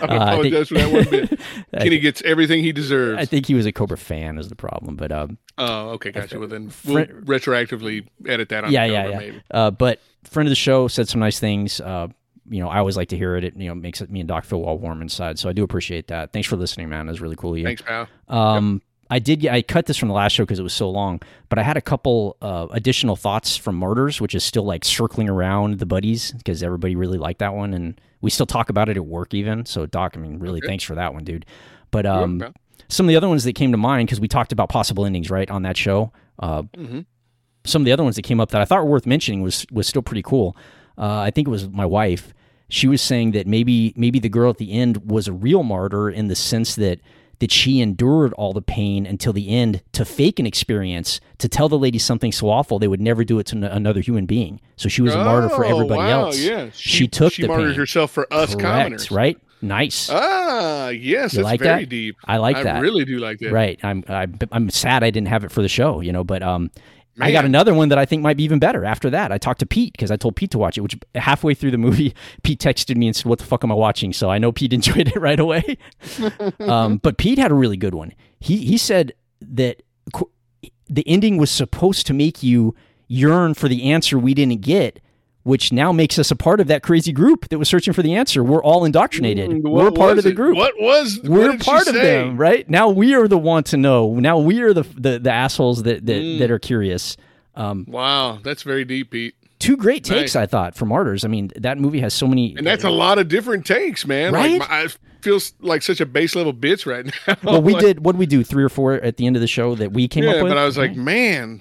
Uh, I apologize think- for that one bit. Kenny gets everything he deserves. I think he was a Cobra fan is the problem, but um, oh, okay, gotcha. Well, then we'll Fri- retroactively edit that on. yeah, the yeah, yeah. Maybe. Uh, but friend of the show said some nice things. Uh, you know, I always like to hear it. It you know makes it, me and Doc feel all warm inside. So I do appreciate that. Thanks for listening, man. It was really cool of you. Thanks, pal. Um, I did. I cut this from the last show because it was so long, but I had a couple uh, additional thoughts from Martyrs, which is still like circling around the buddies because everybody really liked that one, and we still talk about it at work even. So, Doc, I mean, really, thanks for that one, dude. But um, pal. some of the other ones that came to mind because we talked about possible endings, right, on that show. Uh, Some of the other ones that came up that I thought were worth mentioning was was still pretty cool. Uh, I think it was my wife. She was saying that maybe maybe the girl at the end was a real martyr in the sense that that she endured all the pain until the end to fake an experience to tell the lady something so awful they would never do it to n- another human being. So she was a martyr for Oh, everybody wow, else. Yeah, she, took she the martyred pain. herself for us Correct, commoners. right? Nice. Ah, yes, You like very that? deep. I like I that. really do like that. Right. I'm I'm I'm sad I didn't have it for the show, you know, but um I got another one that I think might be even better. After that, I talked to Pete because I told Pete to watch it. Which halfway through the movie, Pete texted me and said, "What the fuck am I watching?" So I know Pete enjoyed it right away. um, but Pete had a really good one. He he said that qu- the ending was supposed to make you yearn for the answer we didn't get, which now makes us a part of that crazy group that was searching for the answer. We're all indoctrinated. Mm, We're part of the it? group. What was? We're she part of say? them, right? Now we are the one to know. Now we are the the, the assholes that that, Mm. that are curious. Um, Wow, that's very deep, Pete. two great takes, Nice. I thought, for Martyrs. I mean, that movie has so many. And that's a lot of different takes, man. Right? Like, I feel like such a base level bitch right now. well, we Like, did. What did we do? Three or four at the end of the show that we came Yeah, up with. but I was like, man,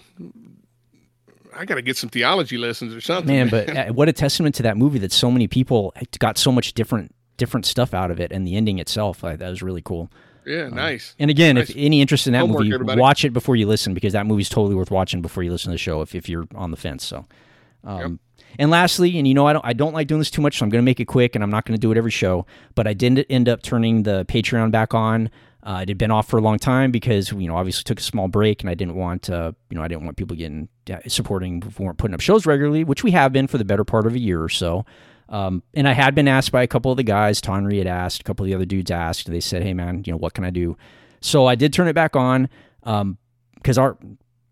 I got to get some theology lessons or something. man, but uh, what a testament to that movie that so many people got so much different different stuff out of it, and the ending itself. I, that was really cool. yeah, nice. And again, Nice. if any interest in that Homework, movie, everybody. watch it before you listen because that movie's totally worth watching before you listen to the show. If, if you're on the fence, so. Um, And lastly, and you know I don't I don't like doing this too much, so I'm going to make it quick, and I'm not going to do it every show. But I did end up turning the Patreon back on. Uh, it had been off for a long time because you know obviously took a small break, and I didn't want uh, you know I didn't want people getting uh, supporting weren't putting up shows regularly, which we have been for the better part of a year or so. Um, and I had been asked by a couple of the guys, Tonry had asked, a couple of the other dudes asked. They said, "Hey man, you know what can I do?" So I did turn it back on because our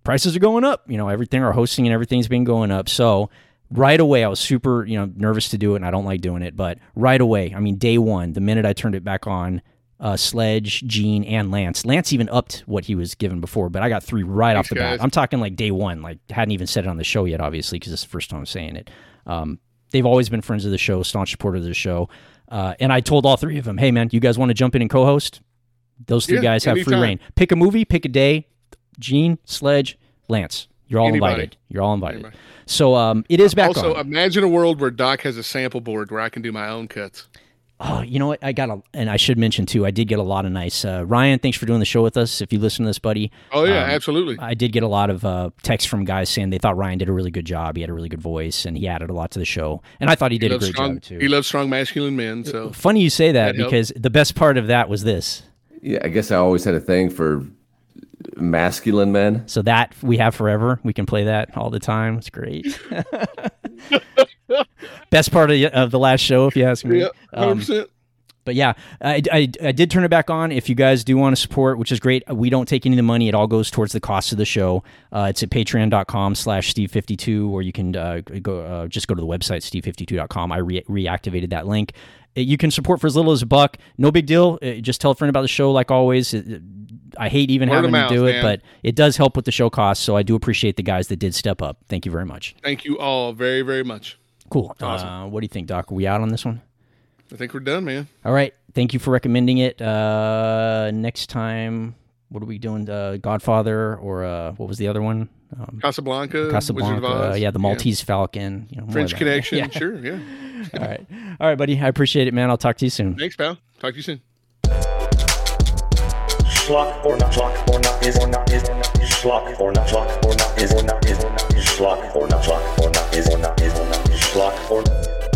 prices are going up. You know, everything, our hosting and everything's been going up. So right away, I was super, you know, nervous to do it, and I don't like doing it. But right away, I mean, day one, the minute I turned it back on, uh, Sledge, Gene, and Lance. Lance even upped what he was given before, but I got three right off Thanks, the bat. I'm talking like day one. Like hadn't even said it on the show yet, obviously, because it's the first time I'm saying it. Um, they've always been friends of the show, staunch supporters of the show. Uh, and I told all three of them, "Hey, man, you guys want to jump in and co-host? Those three Yeah, guys have free reign. Pick a movie, pick a day. Gene, Sledge, Lance, you're all Anybody. invited. You're all invited. Anybody. So um, it is back also, on. imagine a world where Doc has a sample board where I can do my own cuts. Oh, you know what? I got a, and I should mention too. I did get a lot of nice. Uh, Ryan, thanks for doing the show with us. If you listen to this, buddy. Oh yeah, Um, absolutely. I did get a lot of uh, texts from guys saying they thought Ryan did a really good job. He had a really good voice, and he added a lot to the show. And I thought he He did a great strong. job too. He loves strong masculine men. So Funny you say that, That helped. because the best part of that was this. Yeah, I guess I always had a thing for masculine men. So that we have forever. We can play that all the time. It's great. Best part of the, of the last show, if you ask me. yeah, hundred Um, but yeah, I, I, I did turn it back on. If you guys do want to support, which is great, we don't take any of the money. It all goes towards the cost of the show. Uh, it's at patreon.com slash steve52, or you can uh, go uh, just go to the website, steve52.com. I re- reactivated that link. Uh, You can support for as little as a buck. No big deal. Uh, Just tell a friend about the show, like always. Uh, I hate even Word having mouth, to do it, man. but it does help with the show costs. So I do appreciate the guys that did step up. Thank you very much. Thank you all very very much. Cool. Awesome. Uh, what do you think, Doc? Are we out on this one? I think we're done, man. All right. Thank you for recommending it. Uh, next time, what are we doing? Uh, Godfather or uh, what was the other one? Um, Casablanca, Wizard of Casablanca. Oz. yeah, the Maltese Falcon. You know, more French. Connection. Yeah. Sure, yeah. All right. All right, buddy. I appreciate it, man. I'll talk to you soon. Thanks, pal. Talk to you soon. Schlock or not schlock or not is or not is or not is schlock or not schlock or not is or not is or not is schlock or not schlock or not is or not schlock or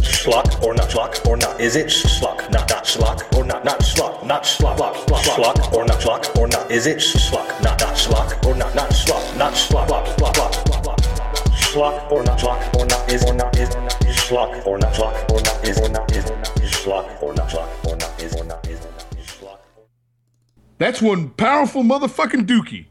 schlock or not schlock or not is it schlock not not schlock or not not schlock not schlock schlock schlock or not schlock or not is it schlock not not schlock or not not schlock not schlock schlock schlock schlock schlock or not schlock or not is or not is schlock or not schlock or not is or not is schlock or not schlock or not is or not is or not is schlock That's one powerful motherfucking dookie.